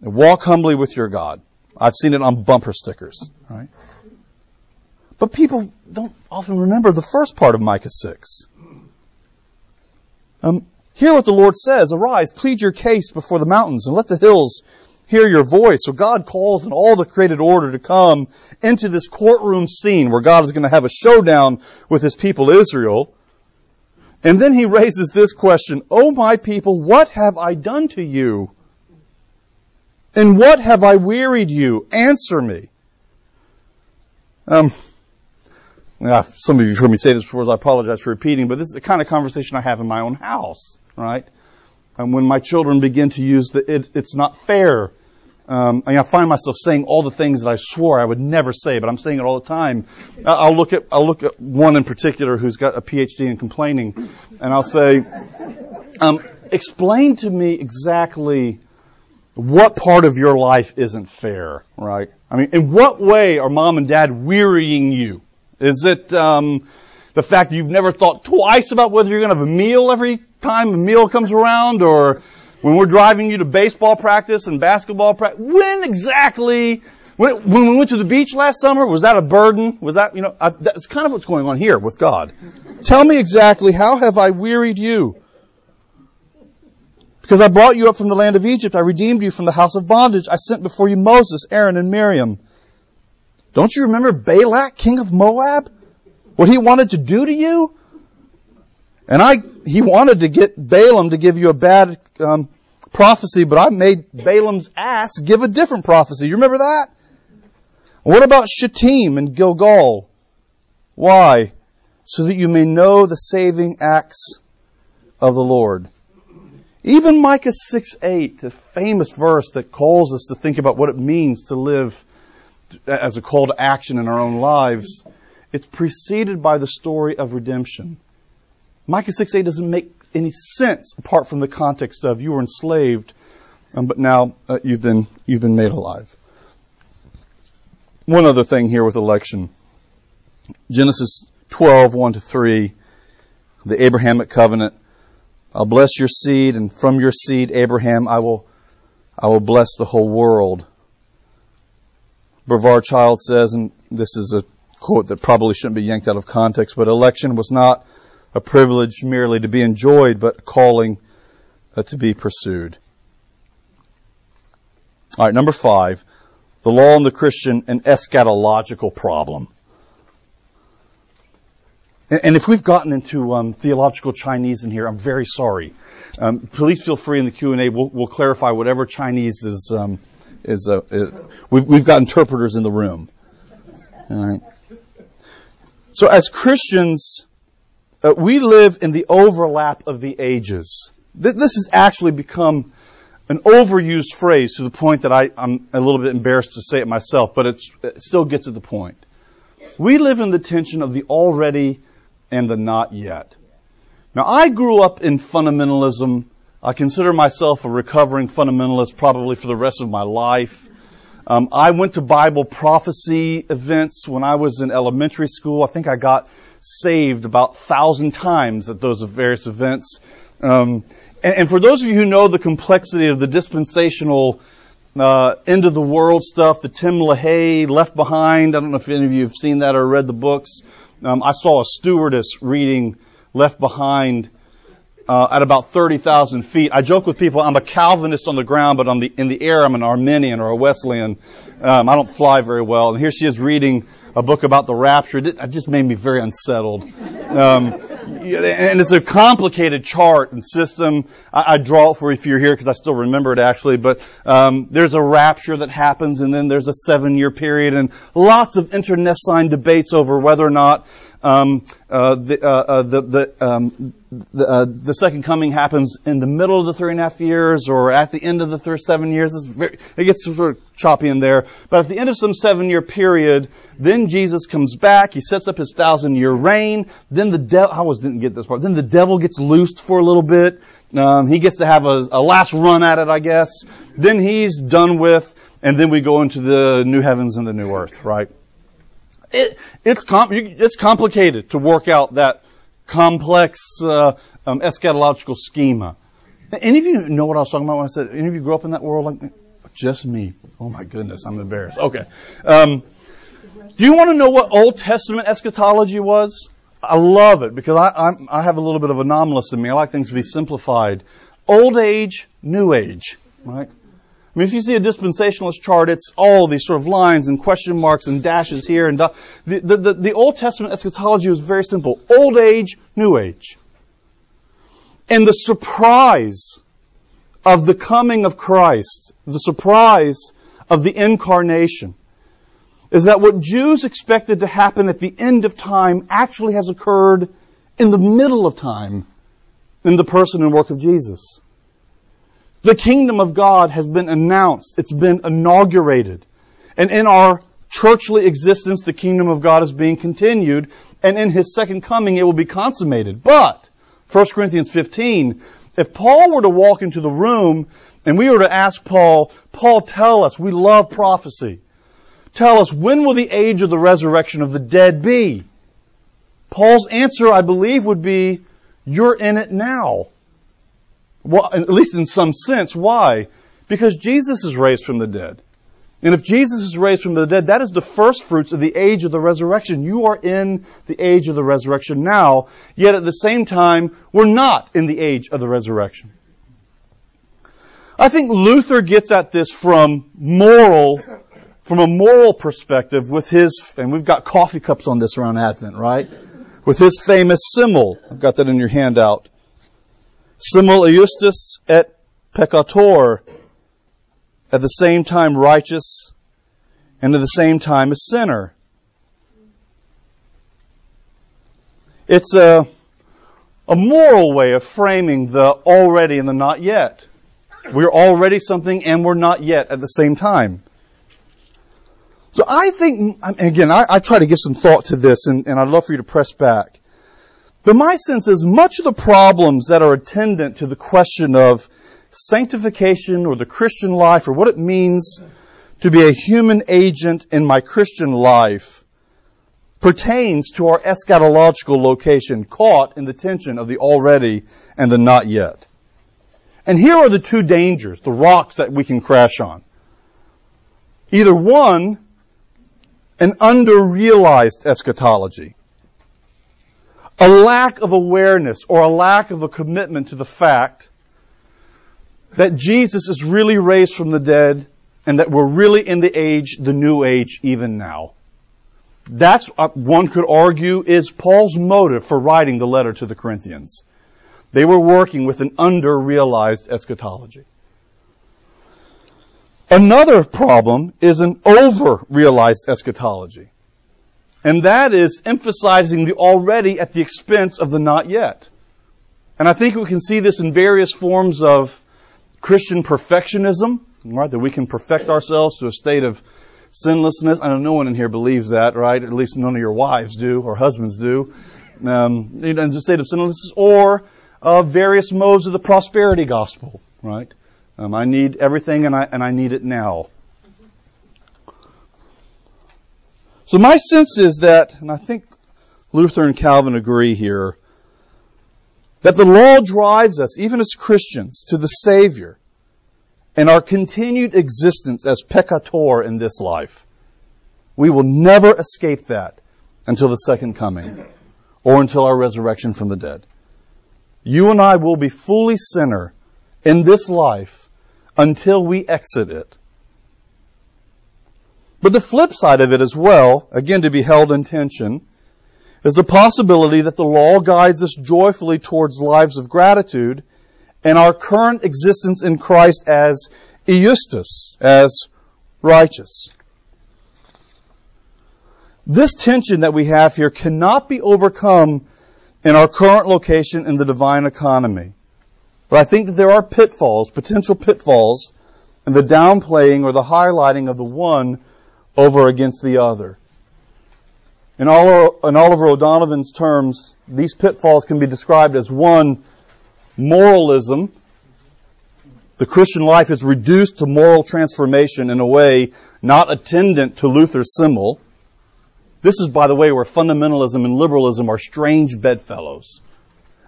and walk humbly with your God. I've seen it on bumper stickers, right? But people don't often remember the first part of Micah 6. Um, hear what the Lord says. Arise, plead your case before the mountains, and let the hills hear your voice. So God calls in all the created order to come into this courtroom scene where God is going to have a showdown with his people Israel. And then he raises this question, O my people, what have I done to you? And what have I wearied you? Answer me. Um, yeah, some of you have heard me say this before, so I apologize for repeating, but this is the kind of conversation I have in my own house, right? And when my children begin to use the, it, it's not fair. Um, I, I find myself saying all the things that I swore I would never say, but I'm saying it all the time. I'll look at, I'll look at one in particular who's got a PhD in complaining, and I'll say, um, explain to me exactly what part of your life isn't fair, right? I mean, in what way are mom and dad wearying you? Is it um, the fact that you've never thought twice about whether you're going to have a meal every time a meal comes around, or when we're driving you to baseball practice and basketball practice? When exactly? When, when we went to the beach last summer, was that a burden? Was that you know? I, that's kind of what's going on here with God. Tell me exactly how have I wearied you? Because I brought you up from the land of Egypt, I redeemed you from the house of bondage. I sent before you Moses, Aaron, and Miriam. Don't you remember Balak, king of Moab? What he wanted to do to you? And I, he wanted to get Balaam to give you a bad um, prophecy, but I made Balaam's ass give a different prophecy. You remember that? What about Shittim and Gilgal? Why? So that you may know the saving acts of the Lord. Even Micah 6 8, the famous verse that calls us to think about what it means to live as a call to action in our own lives, it's preceded by the story of redemption. Micah 6 8 doesn't make any sense apart from the context of you were enslaved, um, but now uh, you've been you've been made alive. One other thing here with election. Genesis 12, 1 to 3, the Abrahamic covenant. I'll bless your seed, and from your seed, Abraham, I will, I will bless the whole world. Brevard Childs says, and this is a quote that probably shouldn't be yanked out of context, but election was not a privilege merely to be enjoyed, but a calling uh, to be pursued. All right, number five, the law and the Christian, an eschatological problem. And, if we've gotten into um, theological Chinese in here, I'm very sorry. Um, please feel free in the Q and A. We'll, we'll, clarify whatever Chinese is. Um, is, uh, is we've, we've got interpreters in the room. All right. So as Christians, uh, we live in the overlap of the ages. This, this, has actually become an overused phrase to the point that I, am a little bit embarrassed to say it myself, but it still gets at the point. We live in the tension of the already and the not yet. Now, I grew up in fundamentalism I consider myself a recovering fundamentalist probably for the rest of my life. Um, I went to Bible prophecy events when I was in elementary school. I think I got saved about thousand times at those various events. Um, and, and, for those of you who know the complexity of the dispensational uh, end of the world stuff, the Tim LaHaye Left Behind. I don't know if any of you have seen that or read the books. Um, I saw a stewardess reading Left Behind uh, at about 30,000 feet. I joke with people, I'm a Calvinist on the ground, but on the, in the air, I'm an Arminian or a Wesleyan. Um, I don't fly very well. And here she is reading a book about the rapture. It just made me very unsettled. Um, and it's a complicated chart and system. I, I draw it for you if you're here because I still remember it actually. But um, there's a rapture that happens, and then there's a seven-year period, and lots of internecine debates over whether or not Um, uh, the, uh, uh, the, the, um, the, uh, the, second coming happens in the middle of the three and a half years or at the end of the third seven years. Very, it gets sort of choppy in there. But at the end of some seven year period, then Jesus comes back. He sets up his thousand year reign. Then the devil, I always didn't get this part. Then the devil gets loosed for a little bit. Um, he gets to have a, a last run at it, I guess. Then he's done with, and then we go into the new heavens and the new earth, right? It, it's, com- it's complicated to work out that complex uh, um, eschatological schema. Any of you know what I was talking about when I said, any of you grew up in that world? Like, me? just me. Oh my goodness, I'm embarrassed. Okay. Um, do you want to know what Old Testament eschatology was? I love it because I, I'm, I have a little bit of anomalous in me. I like things to be simplified. Old age, new age, right? I mean, if you see a dispensationalist chart, it's all these sort of lines and question marks and dashes here and the, the, the, the Old Testament eschatology was very simple. Old age, new age. And the surprise of the coming of Christ, the surprise of the incarnation, is that what Jews expected to happen at the end of time actually has occurred in the middle of time in the person and work of Jesus. The kingdom of God has been announced. It's been inaugurated. And in our churchly existence, the kingdom of God is being continued. And in his second coming, it will be consummated. But, 1 Corinthians 15, if Paul were to walk into the room and we were to ask Paul, Paul, tell us, we love prophecy. Tell us, when will the age of the resurrection of the dead be? Paul's answer, I believe, would be, you're in it now. Well, at least in some sense. Why? Because Jesus is raised from the dead. And if Jesus is raised from the dead, that is the first fruits of the age of the resurrection. You are in the age of the resurrection now, yet at the same time, we're not in the age of the resurrection. I think Luther gets at this from moral, from a moral perspective with his, and we've got coffee cups on this around Advent, right? With his famous simile. I've got that in your handout. Simul iustus et peccator, at the same time righteous and at the same time a sinner. It's a, a moral way of framing the already and the not yet. We're already something and we're not yet at the same time. So I think, again, I, I try to give some thought to this and, and I'd love for you to press back. But my sense is much of the problems that are attendant to the question of sanctification or the Christian life or what it means to be a human agent in my Christian life pertains to our eschatological location caught in the tension of the already and the not yet. And here are the two dangers, the rocks that we can crash on. Either one, an under-realized eschatology a lack of awareness or a lack of a commitment to the fact that Jesus is really raised from the dead and that we're really in the age, the new age, even now. That's, one could argue, is Paul's motive for writing the letter to the Corinthians. They were working with an under-realized eschatology. Another problem is an over-realized eschatology. And that is emphasizing the already at the expense of the not yet. And I think we can see this in various forms of Christian perfectionism, right? That we can perfect ourselves to a state of sinlessness. I know no one in here believes that, right? At least none of your wives do or husbands do. Um, in a state of sinlessness or uh, various modes of the prosperity gospel, right? Um, I need everything and I, and I need it now. So my sense is that, and I think Luther and Calvin agree here, that the law drives us, even as Christians, to the Savior and our continued existence as peccator in this life. We will never escape that until the second coming or until our resurrection from the dead. You and I will be fully sinner in this life until we exit it. But the flip side of it as well, again to be held in tension, is the possibility that the law guides us joyfully towards lives of gratitude and our current existence in Christ as iustus, as righteous. This tension that we have here cannot be overcome in our current location in the divine economy. But I think that there are pitfalls, potential pitfalls, in the downplaying or the highlighting of the one over against the other. In, in Oliver O'Donovan's terms, these pitfalls can be described as one, moralism. The Christian life is reduced to moral transformation in a way not attendant to Luther's simul. This is, by the way, where fundamentalism and liberalism are strange bedfellows.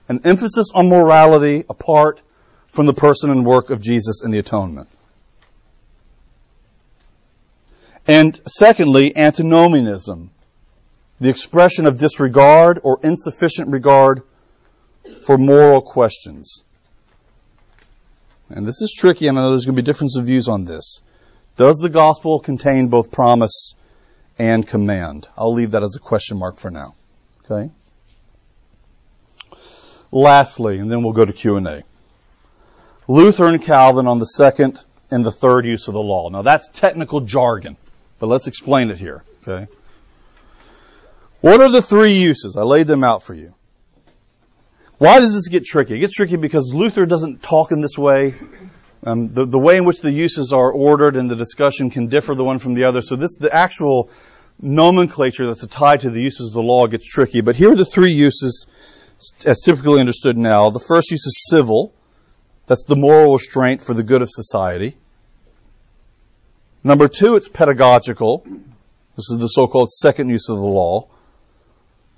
An emphasis on morality apart from the person and work of Jesus and the atonement. And secondly, antinomianism, the expression of disregard or insufficient regard for moral questions. And this is tricky, and I know there's going to be difference of views on this. Does the gospel contain both promise and command. I'll leave that as a question mark for now. Okay? Lastly, and then we'll go to Q&A. Luther and Calvin on the second and the third use of the law. Now that's technical jargon, but let's explain it here. Okay? What are the three uses? I laid them out for you. Why does this get tricky? It gets tricky because Luther doesn't talk in this way. Um, the, the way in which the uses are ordered and the discussion can differ the one from the other. So this, the actual nomenclature that's tied to the uses of the law gets tricky. But here are the three uses as typically understood now. The first use is civil. That's the moral restraint for the good of society. Number two, it's pedagogical. This is the so-called second use of the law.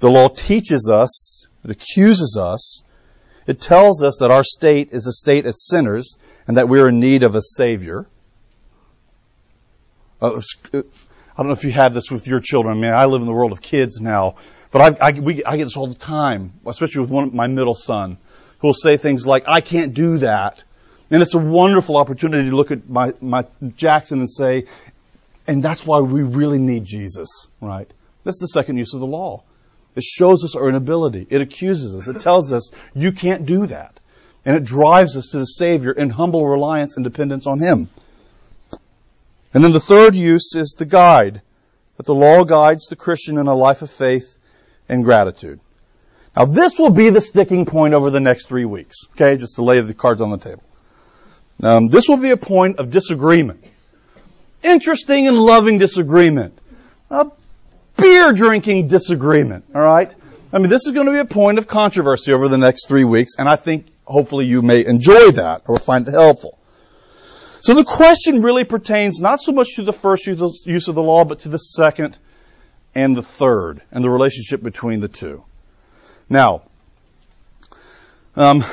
The law teaches us, it accuses us, it tells us that our state is a state of sinners and that we're in need of a Savior. Uh, I don't know if you have this with your children. I mean, I live in the world of kids now, but I, I, we, I get this all the time, especially with one, my middle son, who will say things like, I can't do that. And it's a wonderful opportunity to look at my, my Jackson and say, and that's why we really need Jesus, right? That's the second use of the law. It shows us our inability. It accuses us. It tells us, you can't do that. And it drives us to the Savior in humble reliance and dependence on Him. And then the third use is the guide, that the law guides the Christian in a life of faith and gratitude. Now this will be the sticking point over the next three weeks. Okay, just to lay the cards on the table. Um, this will be a point of disagreement. Interesting and loving disagreement. A beer drinking disagreement. Alright? I mean, this is going to be a point of controversy over the next three weeks, and I think hopefully you may enjoy that or find it helpful. So the question really pertains not so much to the first use of the law, but to the second and the third, and the relationship between the two. Now, um,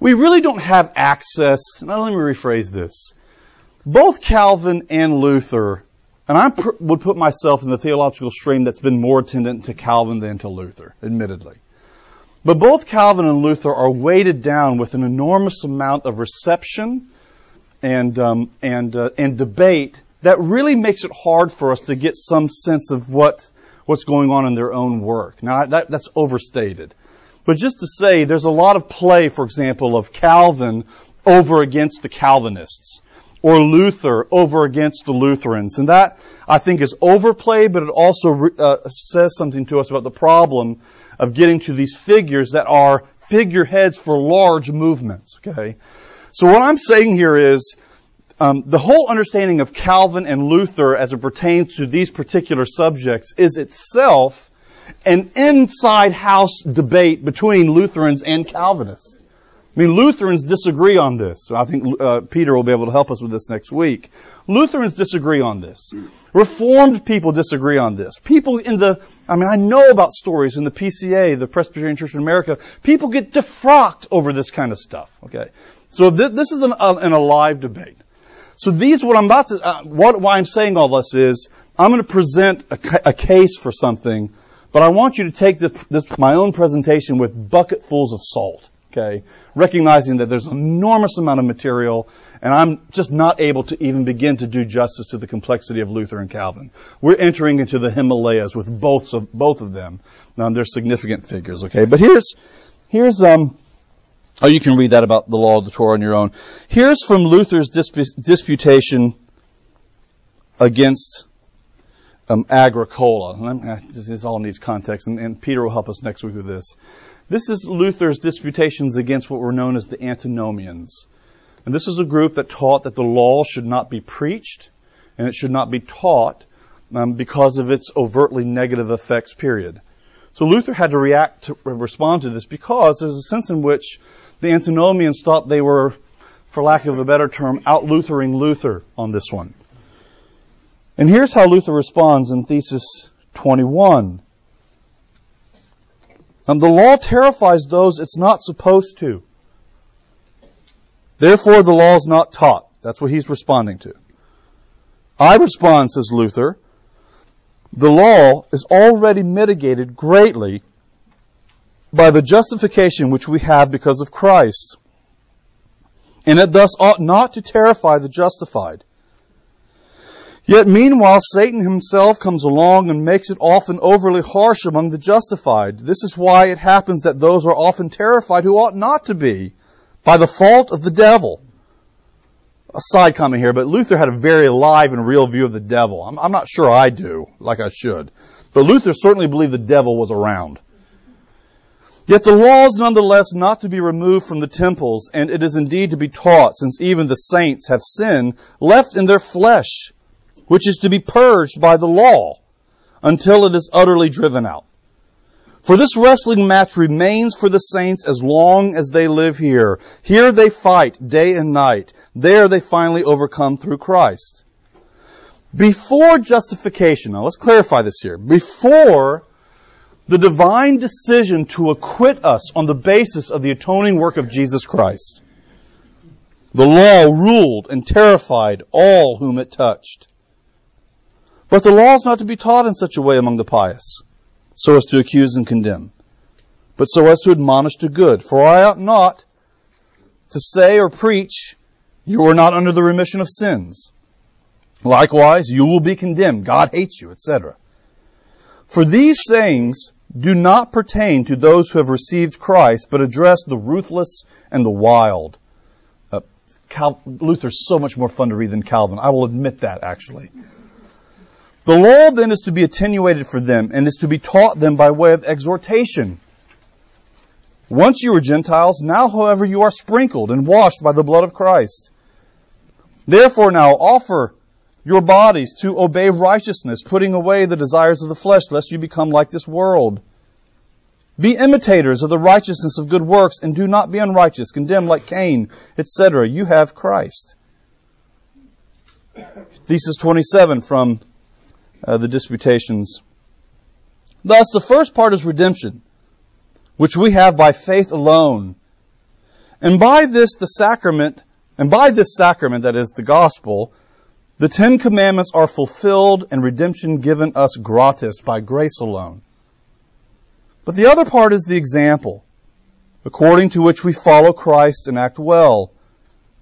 we really don't have access. Now, let me rephrase this. Both Calvin and Luther, and I pr- would put myself in the theological stream that's been more attendant to Calvin than to Luther, admittedly. But both Calvin and Luther are weighted down with an enormous amount of reception and um, and uh, and debate that really makes it hard for us to get some sense of what what's going on in their own work. Now that, that's overstated, but just to say, there's a lot of play, for example, of Calvin over against the Calvinists or Luther over against the Lutherans, and that I think is overplayed, but it also uh, says something to us about the problem of getting to these figures that are figureheads for large movements. Okay, so what I'm saying here is um, the whole understanding of Calvin and Luther as it pertains to these particular subjects is itself an inside house debate between Lutherans and Calvinists. I mean, Lutherans disagree on this. I think uh, Peter will be able to help us with this next week. Lutherans disagree on this. Reformed people disagree on this. People in the, I mean, I know about stories in the PCA, the Presbyterian Church in America. People get defrocked over this kind of stuff. Okay, so th- this is an, uh, an alive debate. So these, what I'm about to, uh, what, why I'm saying all this is, I'm going to present a, a, case for something, but I want you to take this, this, my own presentation with bucketfuls of salt. Okay, recognizing that there's an enormous amount of material, and I'm just not able to even begin to do justice to the complexity of Luther and Calvin. We're entering into the Himalayas with both of both of them. Now, they're significant figures. Okay, but here's here's um Oh, you can read that about the law of the Torah on your own. Here's from Luther's disputation against um, Agricola. This all needs context, and, and Peter will help us next week with this. This is Luther's disputations against what were known as the Antinomians. And this is a group that taught that the law should not be preached and it should not be taught um, because of its overtly negative effects, period. So Luther had to react to respond to this because there's a sense in which the Antinomians thought they were, for lack of a better term, out Luthering Luther on this one. And here's how Luther responds in Thesis 21. Um, the law terrifies those it's not supposed to. Therefore, the law is not taught. That's what he's responding to. I respond, says Luther, the law is already mitigated greatly by the justification which we have because of Christ. And it thus ought not to terrify the justified. Yet meanwhile, Satan himself comes along and makes it often overly harsh among the justified. This is why it happens that those are often terrified who ought not to be by the fault of the devil. A side comment here, but Luther had a very alive and real view of the devil. I'm, I'm not sure I do, like I should. But Luther certainly believed the devil was around. Yet the law is nonetheless not to be removed from the temples, and it is indeed to be taught, since even the saints have sin left in their flesh, which is to be purged by the law, until it is utterly driven out. For this wrestling match remains for the saints as long as they live here. Here they fight day and night. There they finally overcome through Christ. Before justification, now let's clarify this here. Before the divine decision to acquit us on the basis of the atoning work of Jesus Christ, the law ruled and terrified all whom it touched. But the law is not to be taught in such a way among the pious so as to accuse and condemn, but so as to admonish to good. For I ought not to say or preach, you are not under the remission of sins. Likewise, you will be condemned. God hates you, etc. For these sayings do not pertain to those who have received Christ, but address the ruthless and the wild. Uh, Cal- Luther's so much more fun to read than Calvin. I will admit that, actually. The law then is to be attenuated for them and is to be taught them by way of exhortation. Once you were Gentiles, now however you are sprinkled and washed by the blood of Christ. Therefore now offer your bodies to obey righteousness, putting away the desires of the flesh, lest you become like this world. Be imitators of the righteousness of good works, and do not be unrighteous, condemned like Cain, etc. You have Christ. Thesis 27 from uh, the disputations. Thus, the first part is redemption, which we have by faith alone. And by this, the sacrament, and by this sacrament, that is the gospel, the Ten Commandments are fulfilled and redemption given us gratis by grace alone. But the other part is the example, according to which we follow Christ and act well,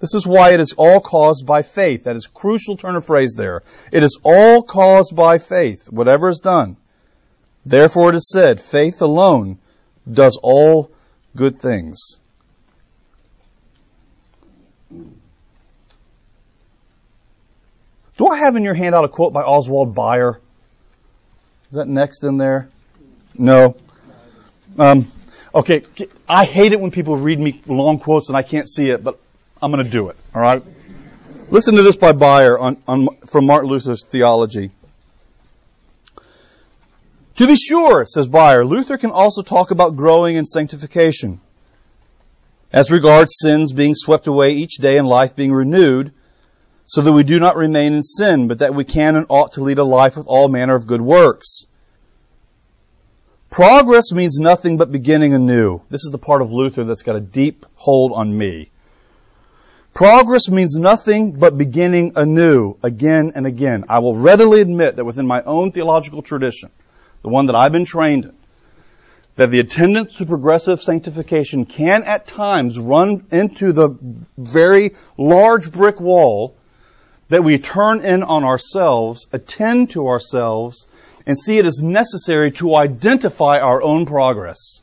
this is why it is all caused by faith. That is crucial turn of phrase there. It is all caused by faith, whatever is done. Therefore it is said, faith alone does all good things. Do I have in your handout a quote by Oswald Bayer? Is that next in there? No. Um, okay, I hate it when people read me long quotes and I can't see it, but I'm going to do it. All right. Listen to this by Bayer on, on, from Martin Luther's theology. To be sure, says Bayer, Luther can also talk about growing in sanctification. As regards sins being swept away each day and life being renewed, so that we do not remain in sin, but that we can and ought to lead a life with all manner of good works. Progress means nothing but beginning anew. This is the part of Luther that's got a deep hold on me. Progress means nothing but beginning anew, again and again. I will readily admit that within my own theological tradition, the one that I've been trained in, that the attendance to progressive sanctification can at times run into the very large brick wall that we turn in on ourselves, attend to ourselves, and see it as necessary to identify our own progress.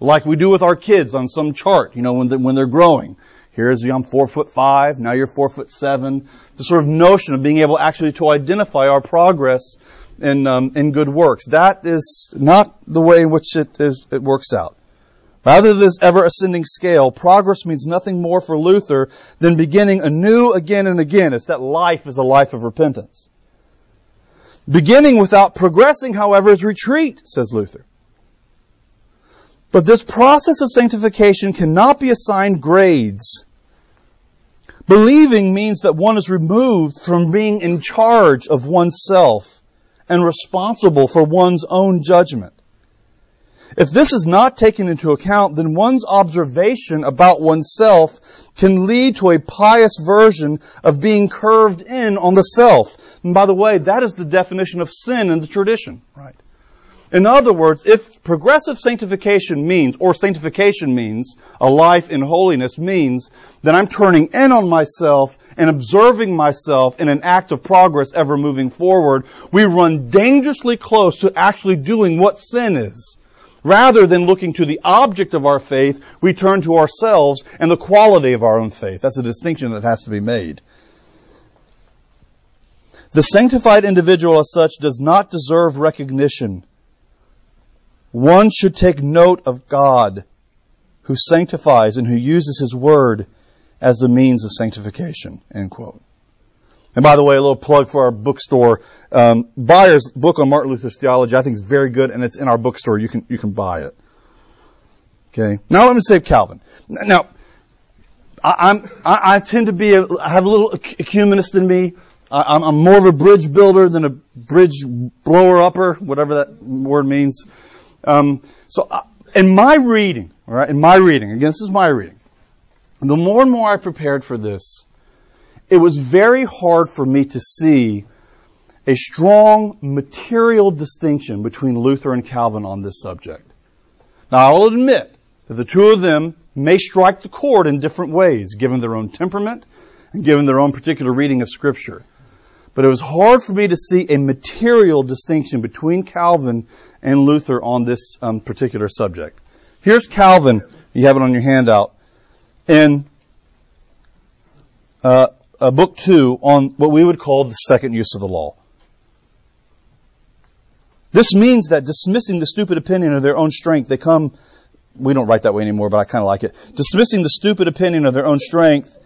Like we do with our kids on some chart, you know, when, when they're growing. Here's I'm four foot five, now you're four foot seven. The sort of notion of being able actually to identify our progress in, um, in good works. That is not the way in which it, is, it works out. Rather than this ever ascending scale, progress means nothing more for Luther than beginning anew again and again. It's that life is a life of repentance. Beginning without progressing, however, is retreat, says Luther. But this process of sanctification cannot be assigned grades. Believing means that one is removed from being in charge of oneself and responsible for one's own judgment. If this is not taken into account, then one's observation about oneself can lead to a pious version of being curved in on the self. And by the way, that is the definition of sin in the tradition. Right. In other words, if progressive sanctification means, or sanctification means, a life in holiness means, then I'm turning in on myself and observing myself in an act of progress ever moving forward, we run dangerously close to actually doing what sin is. Rather than looking to the object of our faith, we turn to ourselves and the quality of our own faith. That's a distinction that has to be made. The sanctified individual as such does not deserve recognition one should take note of God who sanctifies and who uses His Word as the means of sanctification. End quote. And by the way, a little plug for our bookstore. Um, Bayer's book on Martin Luther's theology, I think is very good, and it's in our bookstore. You can you can buy it. Okay. Now let me save Calvin. Now, I, am I, I, tend to be a, I have a little ecumenist in me. I, I'm more of a bridge builder than a bridge blower upper, whatever that word means. Um, so, uh, in my reading, right, in my reading, again, this is my reading, the more and more I prepared for this, it was very hard for me to see a strong material distinction between Luther and Calvin on this subject. Now, I'll admit that the two of them may strike the chord in different ways, given their own temperament and given their own particular reading of Scripture. But it was hard for me to see a material distinction between Calvin and Luther on this um, particular subject. Here's Calvin. You have it on your handout. In uh, book two on what we would call the second use of the law. This means that dismissing the stupid opinion of their own strength, they come, we don't write that way anymore, but I kind of like it. Dismissing the stupid opinion of their own strength,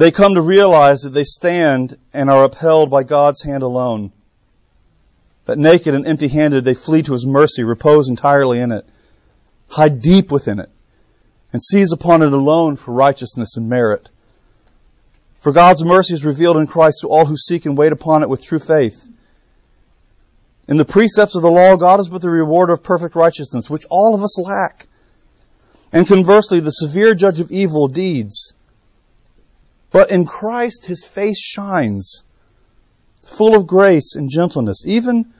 they come to realize that they stand and are upheld by God's hand alone that naked and empty handed they flee to his mercy, repose entirely in it, hide deep within it, and seize upon it alone for righteousness and merit. For God's mercy is revealed in Christ to all who seek and wait upon it with true faith. In the precepts of the law, God is but the rewarder of perfect righteousness, which all of us lack. And conversely, the severe judge of evil deeds. But in Christ, his face shines, full of grace and gentleness, even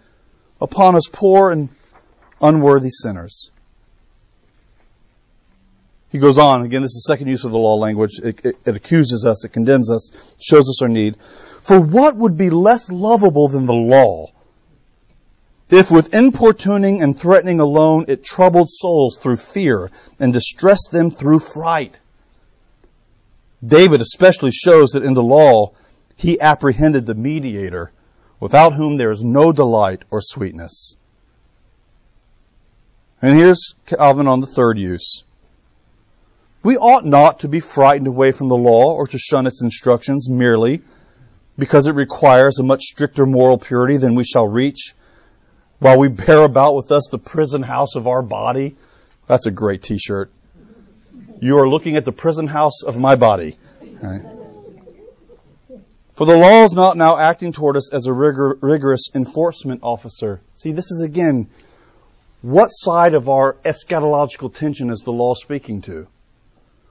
upon us poor and unworthy sinners. He goes on, again, this is the second use of the law language. It, it, it, accuses us, it condemns us, shows us our need. For what would be less lovable than the law? If with importuning and threatening alone it troubled souls through fear and distressed them through fright. David especially shows that in the law he apprehended the mediator without whom there is no delight or sweetness. And here's Calvin on the third use. We ought not to be frightened away from the law or to shun its instructions merely because it requires a much stricter moral purity than we shall reach while we bear about with us the prison house of our body. That's a great t-shirt. You are looking at the prison house of my body. For the law is not now acting toward us as a rigor, rigorous enforcement officer. See, this is again, what side of our eschatological tension is the law speaking to?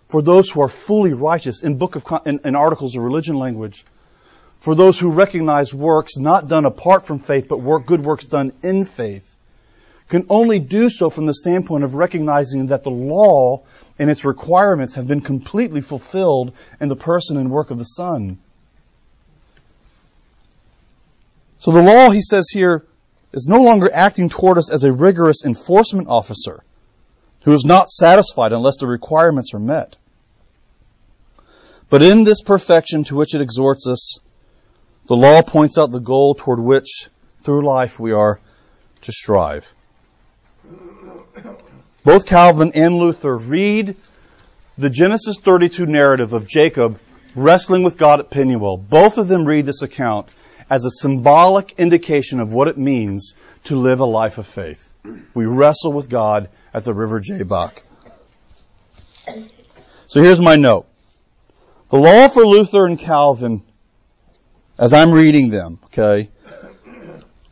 For those who are fully righteous in book of in, in articles of religion language, for those who recognize works not done apart from faith, but work good works done in faith, can only do so from the standpoint of recognizing that the law and its requirements have been completely fulfilled in the person and work of the Son. So the law, he says here, is no longer acting toward us as a rigorous enforcement officer who is not satisfied unless the requirements are met. But in this perfection to which it exhorts us, the law points out the goal toward which through life we are to strive. Both Calvin and Luther read the Genesis 32 narrative of Jacob wrestling with God at Peniel. Both of them read this account as a symbolic indication of what it means to live a life of faith. We wrestle with God at the river Jabbok. So here's my note. The law for Luther and Calvin, as I'm reading them, okay,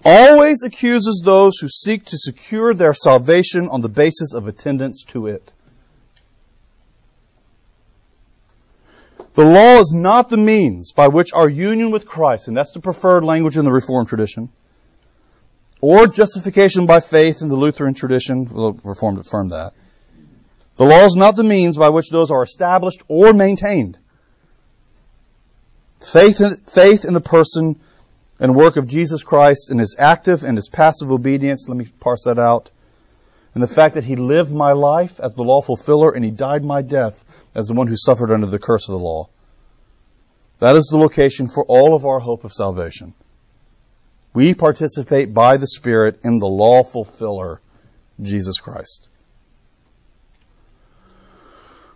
always accuses those who seek to secure their salvation on the basis of attendance to it. The law is not the means by which our union with Christ, and that's the preferred language in the Reformed tradition, or justification by faith in the Lutheran tradition, the Reformed affirm that. The law is not the means by which those are established or maintained. Faith in, faith in the person and work of Jesus Christ and his active and his passive obedience, let me parse that out, and the fact that he lived my life as the law fulfiller and he died my death as the one who suffered under the curse of the law. That is the location for all of our hope of salvation. We participate by the Spirit in the law fulfiller, Jesus Christ.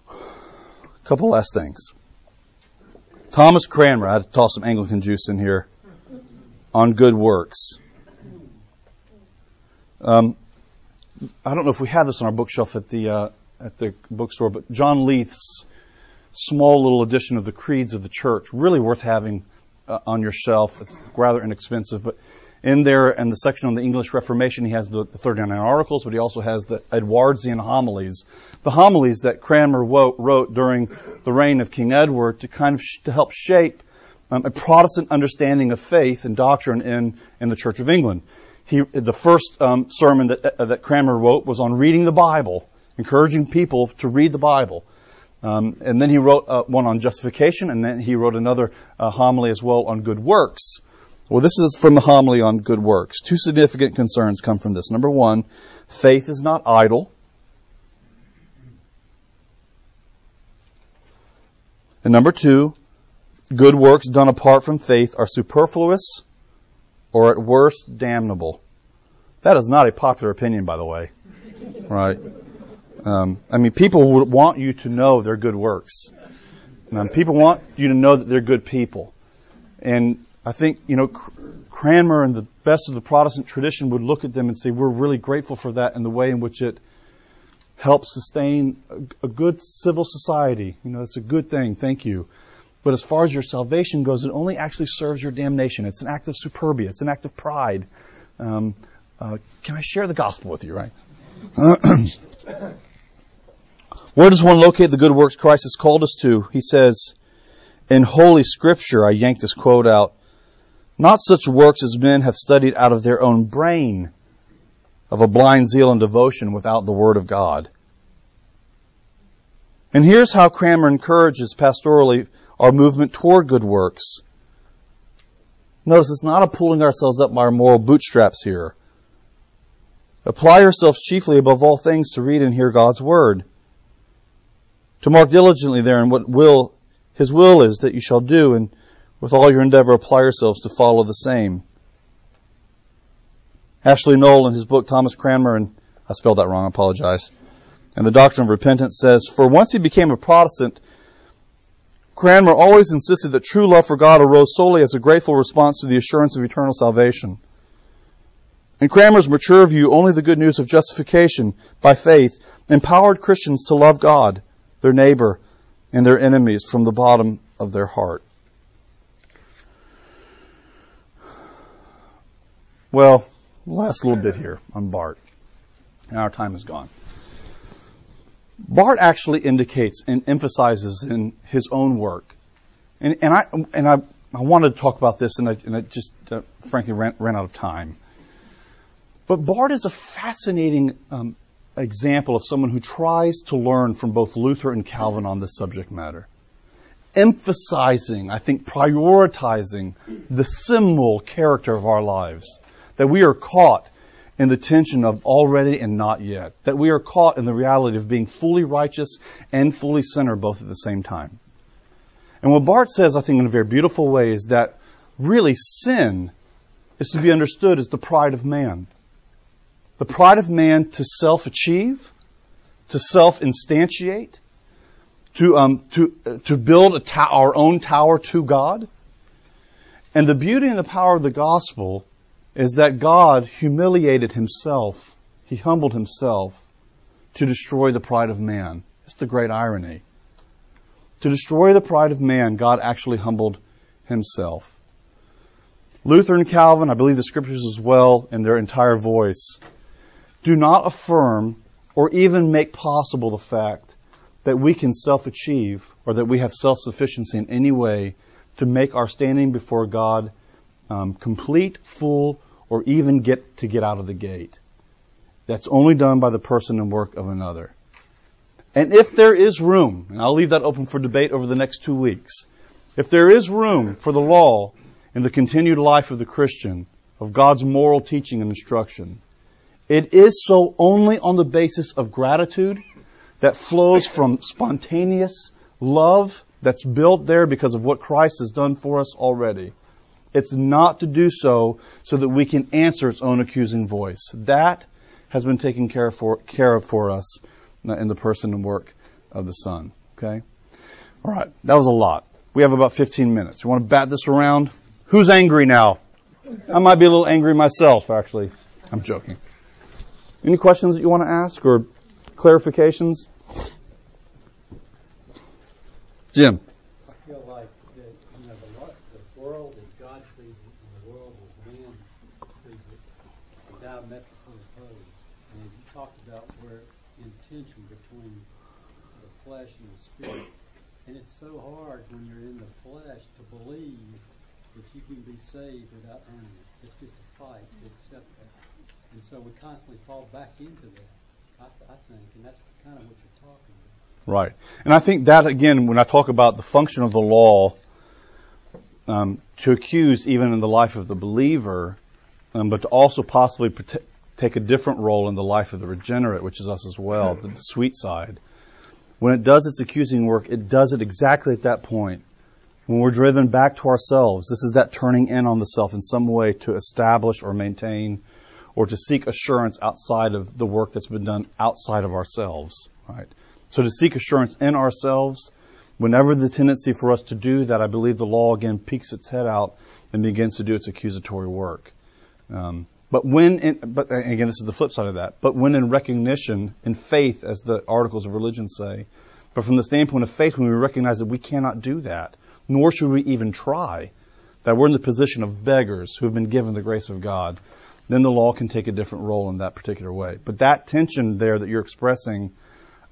A couple last things. Thomas Cranmer, I had to toss some Anglican juice in here, on good works. Um, I don't know if we have this on our bookshelf at the uh, at the bookstore, but John Leith's small little edition of the creeds of the church, really worth having uh, on your shelf. It's rather inexpensive, but in there and the section on the English Reformation, he has the, the 39 articles, but he also has the Edwardsian homilies, the homilies that Cranmer wrote, wrote during the reign of King Edward to kind of sh- to help shape um, a Protestant understanding of faith and doctrine in in the Church of England. He, the first um, sermon that, uh, that Cranmer wrote was on reading the Bible encouraging people to read the Bible. Um, and then he wrote uh, one on justification, and then he wrote another uh, homily as well on good works. Well, this is from the homily on good works. Two significant concerns come from this. Number one, faith is not idle. And number two, good works done apart from faith are superfluous or at worst damnable. That is not a popular opinion, by the way. Right? Um, I mean, people would want you to know their good works. Um, people want you to know that they're good people. And I think, you know, Cranmer and the best of the Protestant tradition would look at them and say, we're really grateful for that and the way in which it helps sustain a, a good civil society. You know, it's a good thing. Thank you. But as far as your salvation goes, it only actually serves your damnation. It's an act of superbia. It's an act of pride. Um, uh, can I share the gospel with you, right? Where does one locate the good works Christ has called us to? He says, in Holy Scripture, I yanked this quote out, not such works as men have studied out of their own brain, of a blind zeal and devotion without the Word of God. And here's how Cranmer encourages pastorally our movement toward good works. Notice it's not a pulling ourselves up by our moral bootstraps here. Apply yourselves chiefly above all things to read and hear God's Word to mark diligently therein what will his will is that you shall do, and with all your endeavor apply yourselves to follow the same. Ashley Null in his book Thomas Cranmer, and I spelled that wrong, I apologize. And the Doctrine of Repentance says, For once he became a Protestant, Cranmer always insisted that true love for God arose solely as a grateful response to the assurance of eternal salvation. In Cranmer's mature view, only the good news of justification by faith empowered Christians to love God their neighbor, and their enemies from the bottom of their heart. Well, last little bit here on Barth. And our time is gone. Barth actually indicates and emphasizes in his own work, and, and I and I, I wanted to talk about this, and I, and I just uh, frankly ran, ran, out of time. But Barth is a fascinating um, example of someone who tries to learn from both Luther and Calvin on this subject matter. Emphasizing, I think, prioritizing the simul character of our lives. That we are caught in the tension of already and not yet. That we are caught in the reality of being fully righteous and fully sinner both at the same time. And what Barth says, I think, in a very beautiful way is that really sin is to be understood as the pride of man. The pride of man to self-achieve, to self-instantiate, to, um, to, uh, to build ta- our own tower to God. And the beauty and the power of the gospel is that God humiliated himself. He humbled himself to destroy the pride of man. It's the great irony. To destroy the pride of man, God actually humbled himself. Luther and Calvin, I believe the scriptures as well, in their entire voice, do not affirm or even make possible the fact that we can self achieve or that we have self sufficiency in any way to make our standing before God um, complete, full, or even get to get out of the gate. That's only done by the person and work of another. And if there is room, and I'll leave that open for debate over the next two weeks, if there is room for the law in the continued life of the Christian, of God's moral teaching and instruction, it is so only on the basis of gratitude that flows from spontaneous love that's built there because of what Christ has done for us already. It's not to do so so that we can answer its own accusing voice. That has been taken care of for, care of for us in the person and work of the Son. Okay? All right. That was a lot. We have about 15 minutes. You want to bat this around? Who's angry now? I might be a little angry myself, actually. I'm joking. Any questions that you want to ask or clarifications? Jim. So hard when you're in the flesh to believe that you can be saved without earning it. It's just a fight to accept that. And so we constantly fall back into that, I, I think, and that's kind of what you're talking about. Right. And I think that, again, when I talk about the function of the law, um, to accuse even in the life of the believer, um, but to also possibly prote- take a different role in the life of the regenerate, which is us as well, the, the sweet side when it does its accusing work, it does it exactly at that point. When we're driven back to ourselves, this is that turning in on the self in some way to establish or maintain or to seek assurance outside of the work that's been done outside of ourselves, right? So to seek assurance in ourselves, whenever the tendency for us to do that, I believe the law again peeks its head out and begins to do its accusatory work. Um, but when, in, but again, this is the flip side of that. But when in recognition, in faith, as the articles of religion say, but from the standpoint of faith, when we recognize that we cannot do that, nor should we even try, that we're in the position of beggars who have been given the grace of God, then the law can take a different role in that particular way. But that tension there that you're expressing,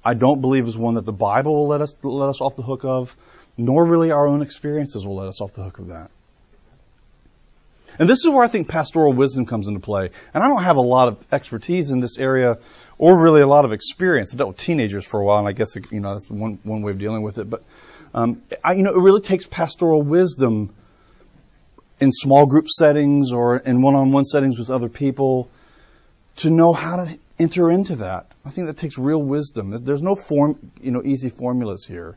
I don't believe is one that the Bible will let us let us off the hook of, nor really our own experiences will let us off the hook of that. And this is where I think pastoral wisdom comes into play. And I don't have a lot of expertise in this area or really a lot of experience. I dealt with teenagers for a while, and I guess, you know, that's one, one way of dealing with it. But, um, I, you know, it really takes pastoral wisdom in small group settings or in one-on-one settings with other people to know how to enter into that. I think that takes real wisdom. There's no form, you know, easy formulas here.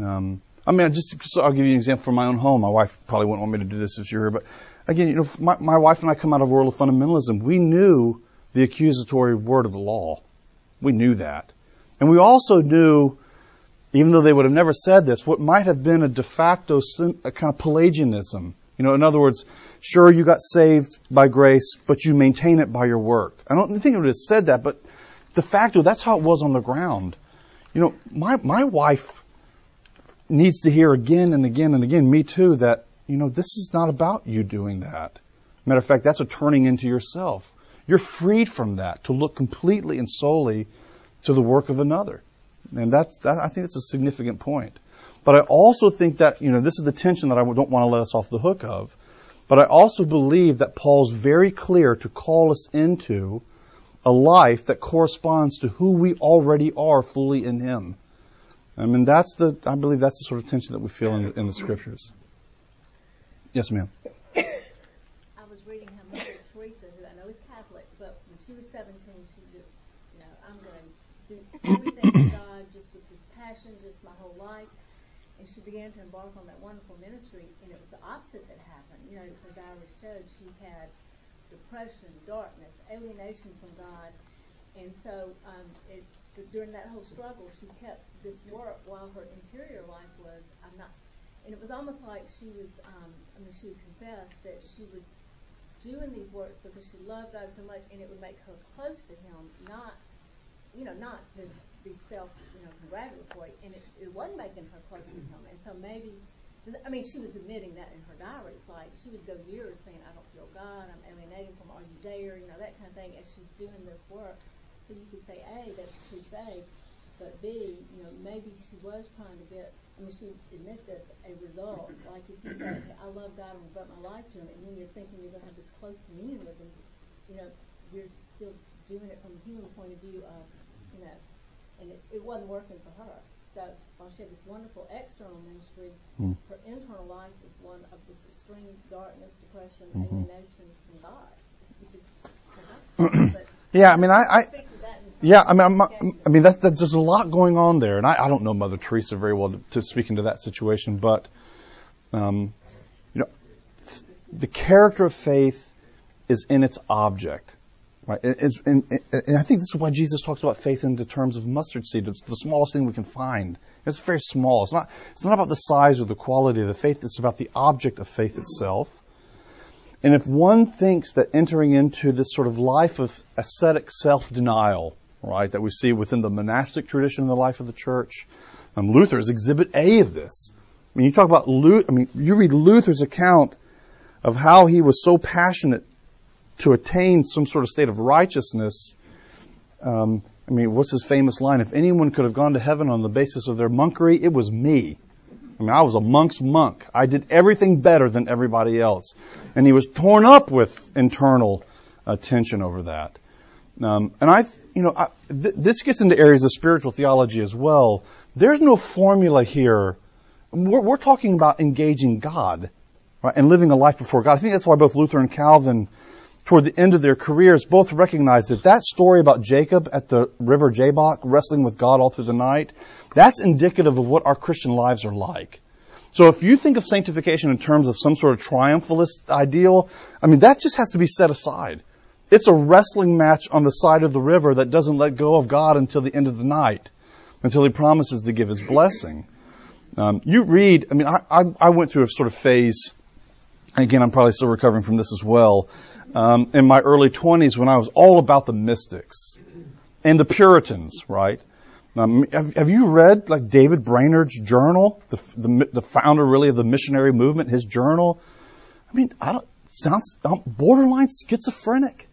Um, I mean, I just, I'll give you an example from my own home. My wife probably wouldn't want me to do this this year, but again, you know, my, my wife and I come out of a world of fundamentalism. We knew the accusatory word of the law. We knew that. And we also knew, even though they would have never said this, what might have been a de facto a kind of Pelagianism. You know, in other words, sure, you got saved by grace, but you maintain it by your work. I don't think it would have said that, but de facto, that's how it was on the ground. You know, my, my wife needs to hear again and again and again, me too, that you know, this is not about you doing that. Matter of fact, that's a turning into yourself. You're freed from that to look completely and solely to the work of another. And that's, that, I think that's a significant point. But I also think that, you know, this is the tension that I don't want to let us off the hook of. But I also believe that Paul's very clear to call us into a life that corresponds to who we already are fully in Him. I mean, that's the, I believe that's the sort of tension that we feel in, in the scriptures. Yes, ma'am. I was reading how Mother Teresa, who I know is Catholic, but when she was 17, she just, you know, I'm going to do everything God just with this passion, just my whole life. and she began to embark on that wonderful ministry, and it was the opposite that happened. You know, as her diary showed, she had depression, darkness, alienation from God, and so um, it, during that whole struggle, she kept this work while her interior life was, I'm not, and it was almost like she was, um, I mean, she would confess that she was doing these works because she loved God so much, and it would make her close to Him, not, you know, not to be self, you know, congratulatory, and it, it wasn't making her close to Him, and so maybe. I mean, she was admitting that in her diaries. Like she would go years saying, "I don't feel God. I'm alienated from. Are you there?" You know that kind of thing. As she's doing this work, so you could say, A, that's true faith, but B, you know, maybe she was trying to get. I mean, she admits this a result. Like if you say, "I love God and devote my life to Him," and then you're thinking you're going to have this close communion with Him, you know, you're still doing it from a human point of view of, you know, and it, it wasn't working for her. So while she had this wonderful external ministry, mm. her internal life was one of just extreme darkness, depression, mm-hmm. alienation from God, which is. yeah, I mean, I, I yeah, I mean, I'm, I mean, that's, that's there's a lot going on there, and I, I don't know Mother Teresa very well to, to speak into that situation, but um, you know, the character of faith is in its object. Right? It's, and, and, I think this is why Jesus talks about faith in the terms of mustard seed. It's the smallest thing we can find. It's very small. It's not, it's not about the size or the quality of the faith. It's about the object of faith itself. And if one thinks that entering into this sort of life of ascetic self-denial, right, that we see within the monastic tradition in the life of the church, um, Luther is exhibit A of this. I mean, you talk about Luther, I mean, you read Luther's account of how he was so passionate to attain some sort of state of righteousness. Um, I mean, what's his famous line? If anyone could have gone to heaven on the basis of their monkery, it was me. I mean, I was a monk's monk. I did everything better than everybody else. And he was torn up with internal uh, tension over that. Um, and I, you know, I, th- this gets into areas of spiritual theology as well. There's no formula here. We're, we're talking about engaging God right, and living a life before God. I think that's why both Luther and Calvin toward the end of their careers, both recognized that that story about Jacob at the river Jabbok wrestling with God all through the night, that's indicative of what our Christian lives are like. So if you think of sanctification in terms of some sort of triumphalist ideal, I mean, that just has to be set aside. It's a wrestling match on the side of the river that doesn't let go of God until the end of the night, until He promises to give His blessing. Um, you read, I mean, I, I, I went through a sort of phase, again, I'm probably still recovering from this as well, um, in my early 20s when I was all about the mystics and the Puritans, right? Um, have, have, you read like David Brainerd's journal, the, the, the founder really of the missionary movement, his journal? I mean, I don't, sounds borderline schizophrenic.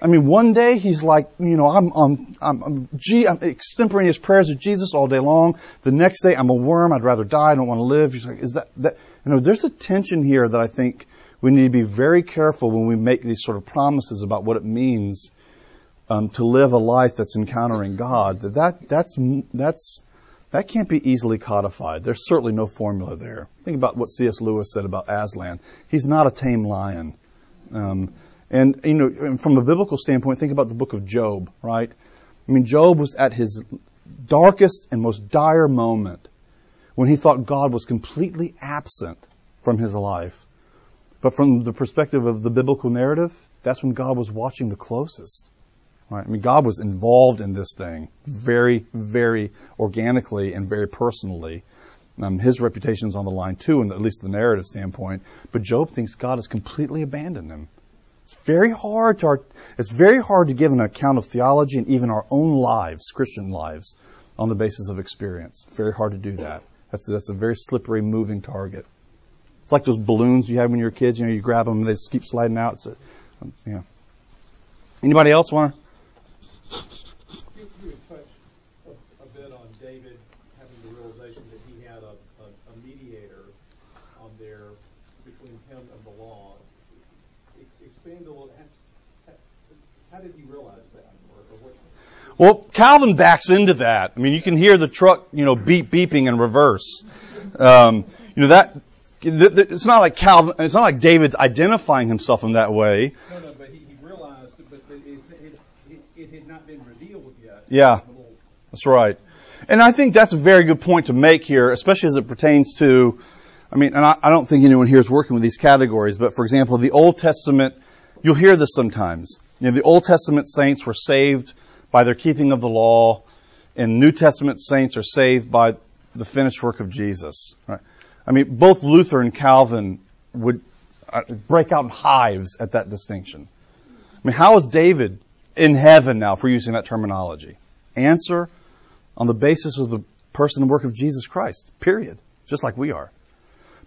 I mean, one day he's like, you know, I'm, I'm, I'm, I'm, G, I'm extemporaneous prayers of Jesus all day long. The next day, I'm a worm. I'd rather die. I don't want to live. He's like, is that, that, you know, there's a tension here that I think we need to be very careful when we make these sort of promises about what it means um, to live a life that's encountering God. That, that that's that's that can't be easily codified. There's certainly no formula there. Think about what C.S. Lewis said about Aslan. He's not a tame lion. Um, and you know, from a biblical standpoint, think about the book of Job, right? I mean, Job was at his darkest and most dire moment when he thought God was completely absent from his life. But from the perspective of the biblical narrative, that's when God was watching the closest. Right? I mean, God was involved in this thing very, very organically and very personally. Um, his reputation's on the line too, in at least the narrative standpoint. But Job thinks God has completely abandoned him. It's very hard to it's very hard to give an account of theology and even our own lives, Christian lives, on the basis of experience. Very hard to do that. That's that's a very slippery, moving target. It's like those balloons you had when you were kids. You know, you grab them and they keep sliding out. It's a, um, yeah. Anybody else want to? You, you had touched a, a, bit on David having the realization that he had a, a, a mediator on there between him and the law. Expand a little. How, how did he realize that? Well, Calvin backs into that. I mean, you can hear the truck, you know, beep beeping in reverse. Um, you know that it's not like Calvin, it's not like David's identifying himself in that way. No, no, but he, he realized, but it, it, it, it, had not been revealed yet. Yeah, that's right. And I think that's a very good point to make here, especially as it pertains to, I mean, and I, I don't think anyone here is working with these categories, but for example, the Old Testament, you'll hear this sometimes. You know, the Old Testament saints were saved by their keeping of the law, and New Testament saints are saved by the finished work of Jesus. Right? I mean, both Luther and Calvin would uh, break out in hives at that distinction. I mean, how is David in heaven now, for using that terminology? Answer on the basis of the person and work of Jesus Christ, period. Just like we are.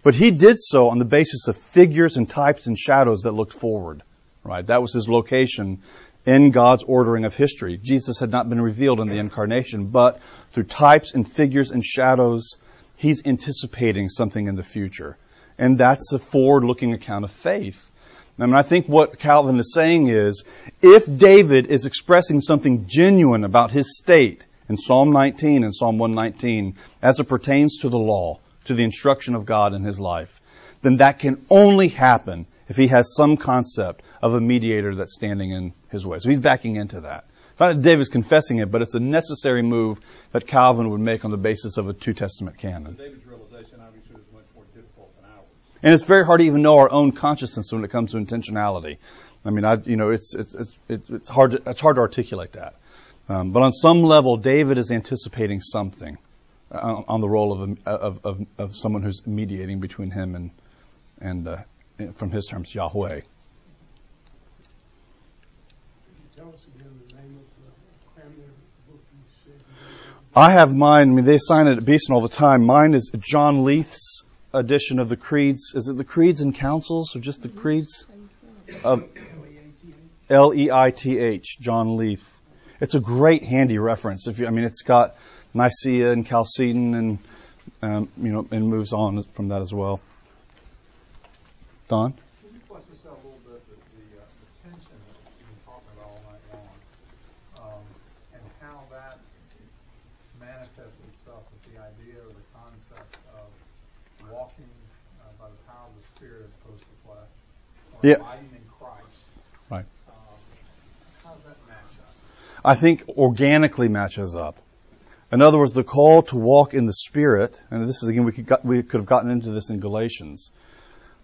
But he did so on the basis of figures and types and shadows that looked forward. Right? That was his location in God's ordering of history. Jesus had not been revealed in the incarnation, but through types and figures and shadows, he's anticipating something in the future. And that's a forward looking account of faith. I mean, I think what Calvin is saying is if David is expressing something genuine about his state in Psalm 19 and Psalm 119 as it pertains to the law, to the instruction of God in his life, then that can only happen if he has some concept of a mediator that's standing in his way. So he's backing into that. It's not that David's confessing it, but it's a necessary move that Calvin would make on the basis of a two Testament canon. David's realization obviously was much more difficult than ours. And it's very hard to even know our own consciousness when it comes to intentionality. I mean, I, you know, it's, it's, it's, it's, hard to, it's hard to articulate that. Um, but on some level, David is anticipating something uh, on the role of, a, of, of, of, someone who's mediating between him and, and uh, from his terms, Yahweh. I have mine. I mean, they sign it at Beeson all the time. Mine is John Leith's edition of the creeds. Is it the creeds and councils, or just the creeds? L E I T H. John Leith. It's a great handy reference. If you, I mean, it's got Nicaea and Chalcedon, and um, you know, and moves on from that as well. Don. Can you flesh this out a little bit, the, the, uh, the tension that you've been talking about all night long, um, and how that manifests itself with the idea or the concept of walking uh, by the power of the Spirit as opposed to flesh, or yeah. Abiding in Christ. Right. Um, how does that match up? I think organically matches up. In other words, the call to walk in the Spirit, and this is again, we could, got, we could have gotten into this in Galatians,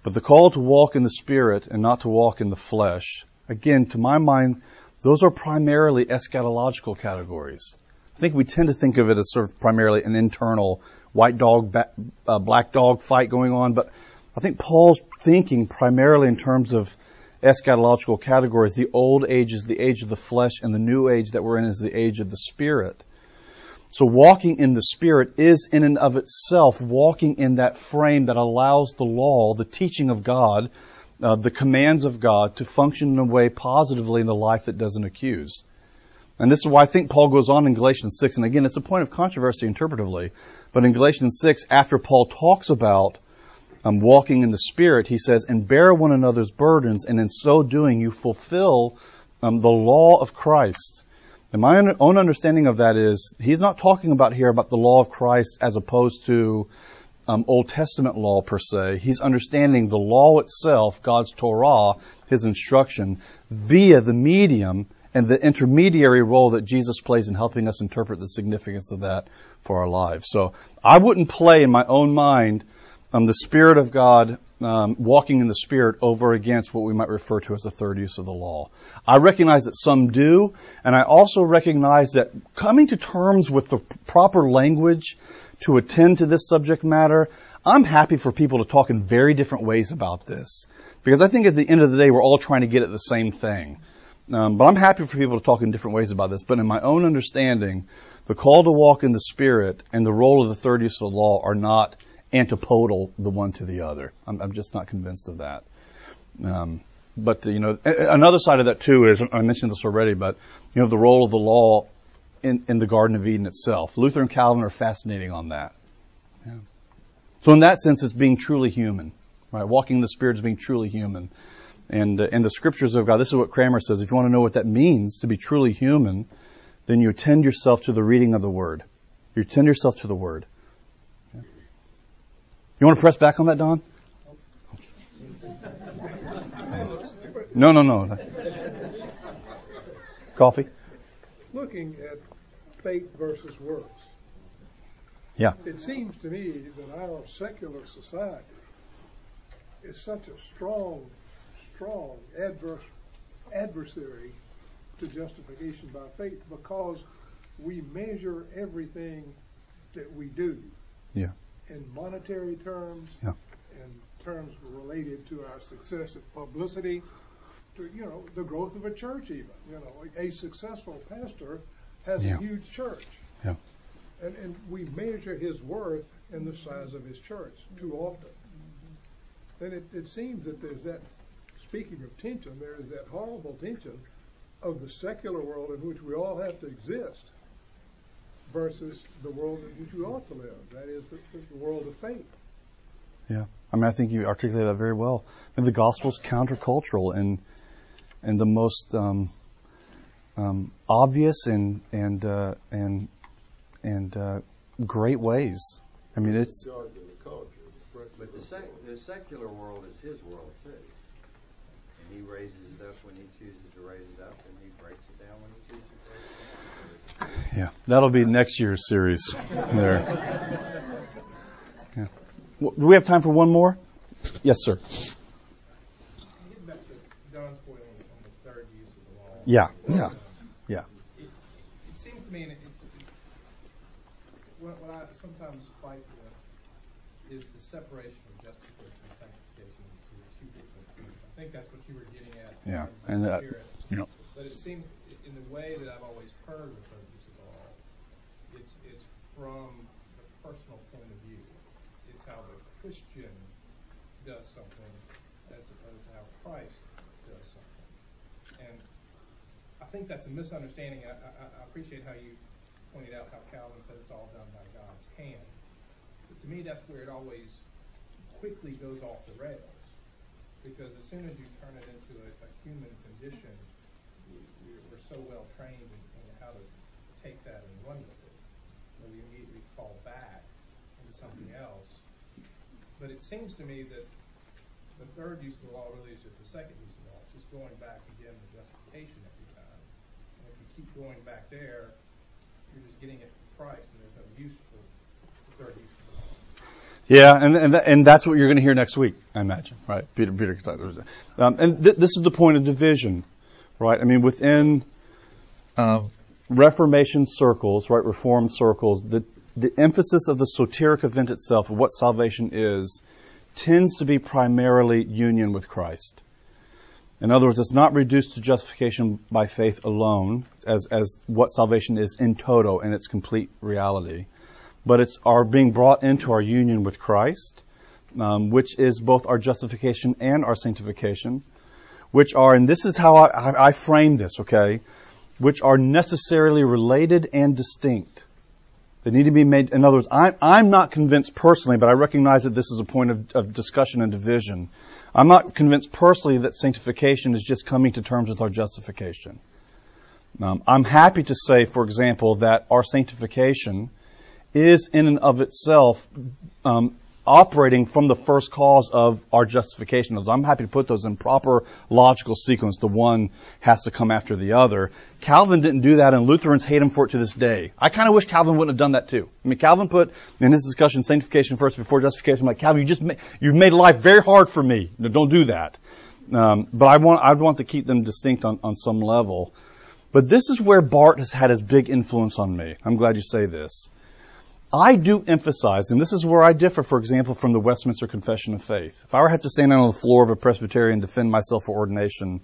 but the call to walk in the Spirit and not to walk in the flesh, again, to my mind, those are primarily eschatological categories. I think we tend to think of it as sort of primarily an internal white dog, uh, black dog fight going on, but I think Paul's thinking primarily in terms of eschatological categories. The old age is the age of the flesh, and the new age that we're in is the age of the spirit. So walking in the spirit is in and of itself walking in that frame that allows the law, the teaching of God, uh, the commands of God to function in a way positively in the life that doesn't accuse. And this is why I think Paul goes on in Galatians 6, and again, it's a point of controversy interpretively, but in Galatians 6, after Paul talks about um, walking in the Spirit, he says, and bear one another's burdens, and in so doing you fulfill um, the law of Christ. And my own understanding of that is he's not talking about here about the law of Christ as opposed to um, Old Testament law per se. He's understanding the law itself, God's Torah, his instruction, via the medium and the intermediary role that Jesus plays in helping us interpret the significance of that for our lives. So I wouldn't play in my own mind um, the Spirit of God, um, walking in the Spirit over against what we might refer to as the third use of the law. I recognize that some do, and I also recognize that coming to terms with the proper language to attend to this subject matter, I'm happy for people to talk in very different ways about this. Because I think at the end of the day, we're all trying to get at the same thing. Um, but I'm happy for people to talk in different ways about this. But in my own understanding, the call to walk in the Spirit and the role of the third use of the law are not antipodal the one to the other. I'm, I'm just not convinced of that. Um, but you know, another side of that too is I mentioned this already, but you know, the role of the law in, in the Garden of Eden itself. Luther and Calvin are fascinating on that. Yeah. So in that sense, it's being truly human, right? Walking in the Spirit is being truly human. And uh, in the scriptures of God, this is what Cranmer says. If you want to know what that means to be truly human, then you attend yourself to the reading of the Word. You attend yourself to the Word. You want to press back on that, Don? No, no, no. Coffee? Looking at faith versus works. Yeah. It seems to me that our secular society is such a strong, strong adverse adversary to justification by faith because we measure everything that we do Yeah. In monetary terms, Yeah. in terms related to our success at publicity, to you know the growth of a church. Even you know a successful pastor has Yeah. a huge church. Yeah. And, and we measure his worth in the size of his church too often. Then it, it seems that there's that, speaking of tension, there is that horrible tension of the secular world in which we all have to exist versus the world in which we ought to live. That is the, the world of faith. Yeah. I mean, I think you articulated that very well. I mean, the gospel's countercultural and and the most um, um, obvious and and uh, and and uh, great ways. I mean, it's But the, sec- the secular world is his world too. And he raises it up when he chooses to raise it up, and he breaks it down when he chooses to break it down. yeah. That'll be next year's series. There. Yeah. Do we have time for one more? Yes, sir. Getting back to John's point on, on the third use of the law. Yeah. Yeah. Yeah. It, it seems to me, and it, it, what, what I sometimes fight with is the separation of justification and sanctification into two different things. I think that's what you were getting at. Yeah, and that- spirit. you know. But it seems, in the way that I've always heard the of the law, it's, it's from the personal point of view. It's how the Christian does something as opposed to how Christ does something. And I think that's a misunderstanding. I, I, I appreciate how you pointed out how Calvin said it's all done by God's hand. But to me, that's where it always quickly goes off the rails. Because as soon as you turn it into a, a human condition, we, we- we're so well trained in, in how to take that and run with it. that we immediately fall back into something else. But it seems to me that the third use of the law really is just the second use of the law. It's just going back again to justification every time. And if you keep going back there, you're just getting it from Christ, and there's no use for the third use. Yeah, and and, and that's what you're going to hear next week, I imagine, right? Peter, Peter, um, and th- this is the point of division, right? I mean, within um, Reformation circles, right, Reformed circles, the the emphasis of the soteric event itself, of what salvation is, tends to be primarily union with Christ. In other words, it's not reduced to justification by faith alone, as as what salvation is in toto in its complete reality but it's our being brought into our union with Christ, um, which is both our justification and our sanctification, which are, and this is how I, I, I frame this, okay, which are necessarily related and distinct. They need to be made, in other words, I'm, I'm not convinced personally, but I recognize that this is a point of, of discussion and division. I'm not convinced personally that sanctification is just coming to terms with our justification. Um, I'm happy to say, for example, that our sanctification is in and of itself um, operating from the first cause of our justification. I'm happy to put those in proper logical sequence. The one has to come after the other. Calvin didn't do that, and Lutherans hate him for it to this day. I kind of wish Calvin wouldn't have done that too. I mean, Calvin put in his discussion sanctification first before justification. I'm like, Calvin, you just ma- you've made life very hard for me. No, don't do that. Um, but I want I'd want to keep them distinct on, on some level. But this is where Barth has had his big influence on me. I'm glad you say this. I do emphasize, and this is where I differ, for example, from the Westminster Confession of Faith. If I were to have to stand on the floor of a Presbyterian and defend myself for ordination,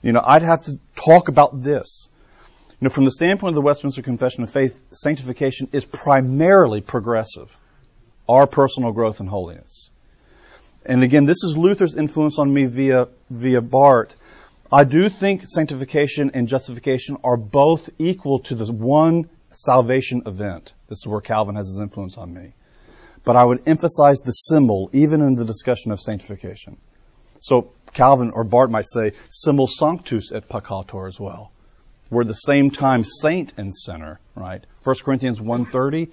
you know, I'd have to talk about this. You know, from the standpoint of the Westminster Confession of Faith, sanctification is primarily progressive. Our personal growth in holiness. And again, this is Luther's influence on me via, via Barth. I do think sanctification and justification are both equal to this one salvation event. This is where Calvin has his influence on me. But I would emphasize the simul even in the discussion of sanctification. So Calvin or Barth might say simul sanctus et peccator as well. We're at the same time saint and sinner, right? 1 Corinthians 1.30,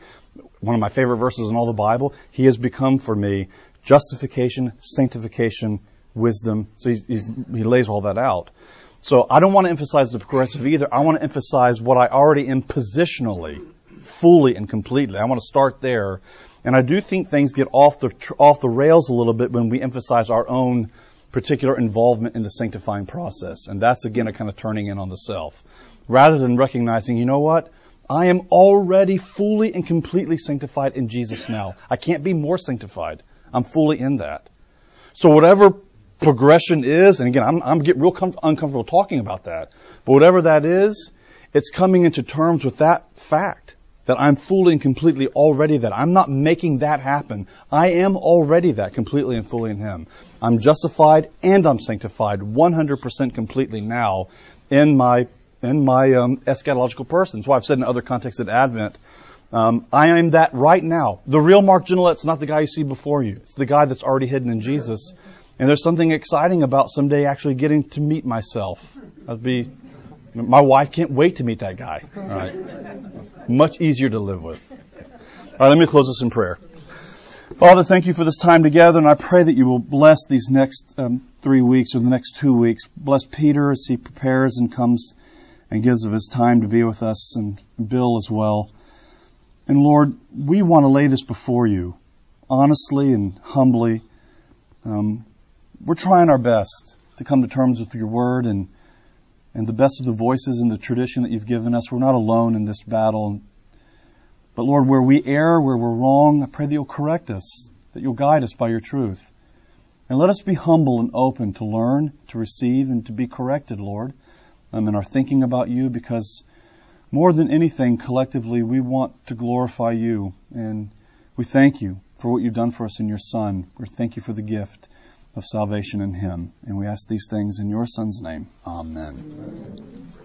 one of my favorite verses in all the Bible. He has become for me justification, sanctification, wisdom. So he's, he's, he lays all that out. So I don't want to emphasize the progressive either. I want to emphasize what I already am positionally fully and completely. I want to start there. And I do think things get off the, off the rails a little bit when we emphasize our own particular involvement in the sanctifying process. And that's again a kind of turning in on the self. Rather than recognizing, you know what? I am already fully and completely sanctified in Jesus now. I can't be more sanctified. I'm fully in that. So whatever progression is, and again, I'm, I'm getting real com- uncomfortable talking about that, but whatever that is, it's coming into terms with that fact that I'm fully and completely already that. I'm not making that happen. I am already that completely and fully in Him. I'm justified and I'm sanctified 100% completely now in my in my um, eschatological person. That's why I've said in other contexts at Advent, um, I am that right now. The real Mark Gignilliat's not the guy you see before you. It's the guy that's already hidden in Jesus. And there's something exciting about someday actually getting to meet myself. That'd be, my wife can't wait to meet that guy. All right. Much easier to live with. All right, let me close this in prayer. Father, thank you for this time together, and I pray that you will bless these next um, three weeks or the next two weeks. Bless Peter as he prepares and comes and gives of his time to be with us, and Bill as well. And Lord, we want to lay this before you, honestly and humbly. Um, we're trying our best to come to terms with your word and and the best of the voices in the tradition that you've given us. We're not alone in this battle. But Lord, where we err, where we're wrong, I pray that you'll correct us, that you'll guide us by your truth. And let us be humble and open to learn, to receive, and to be corrected, Lord, um, in our thinking about you, because more than anything, collectively, we want to glorify you. And we thank you for what you've done for us in your Son. We thank you for the gift of salvation in him. And we ask these things in your Son's name. Amen. Amen.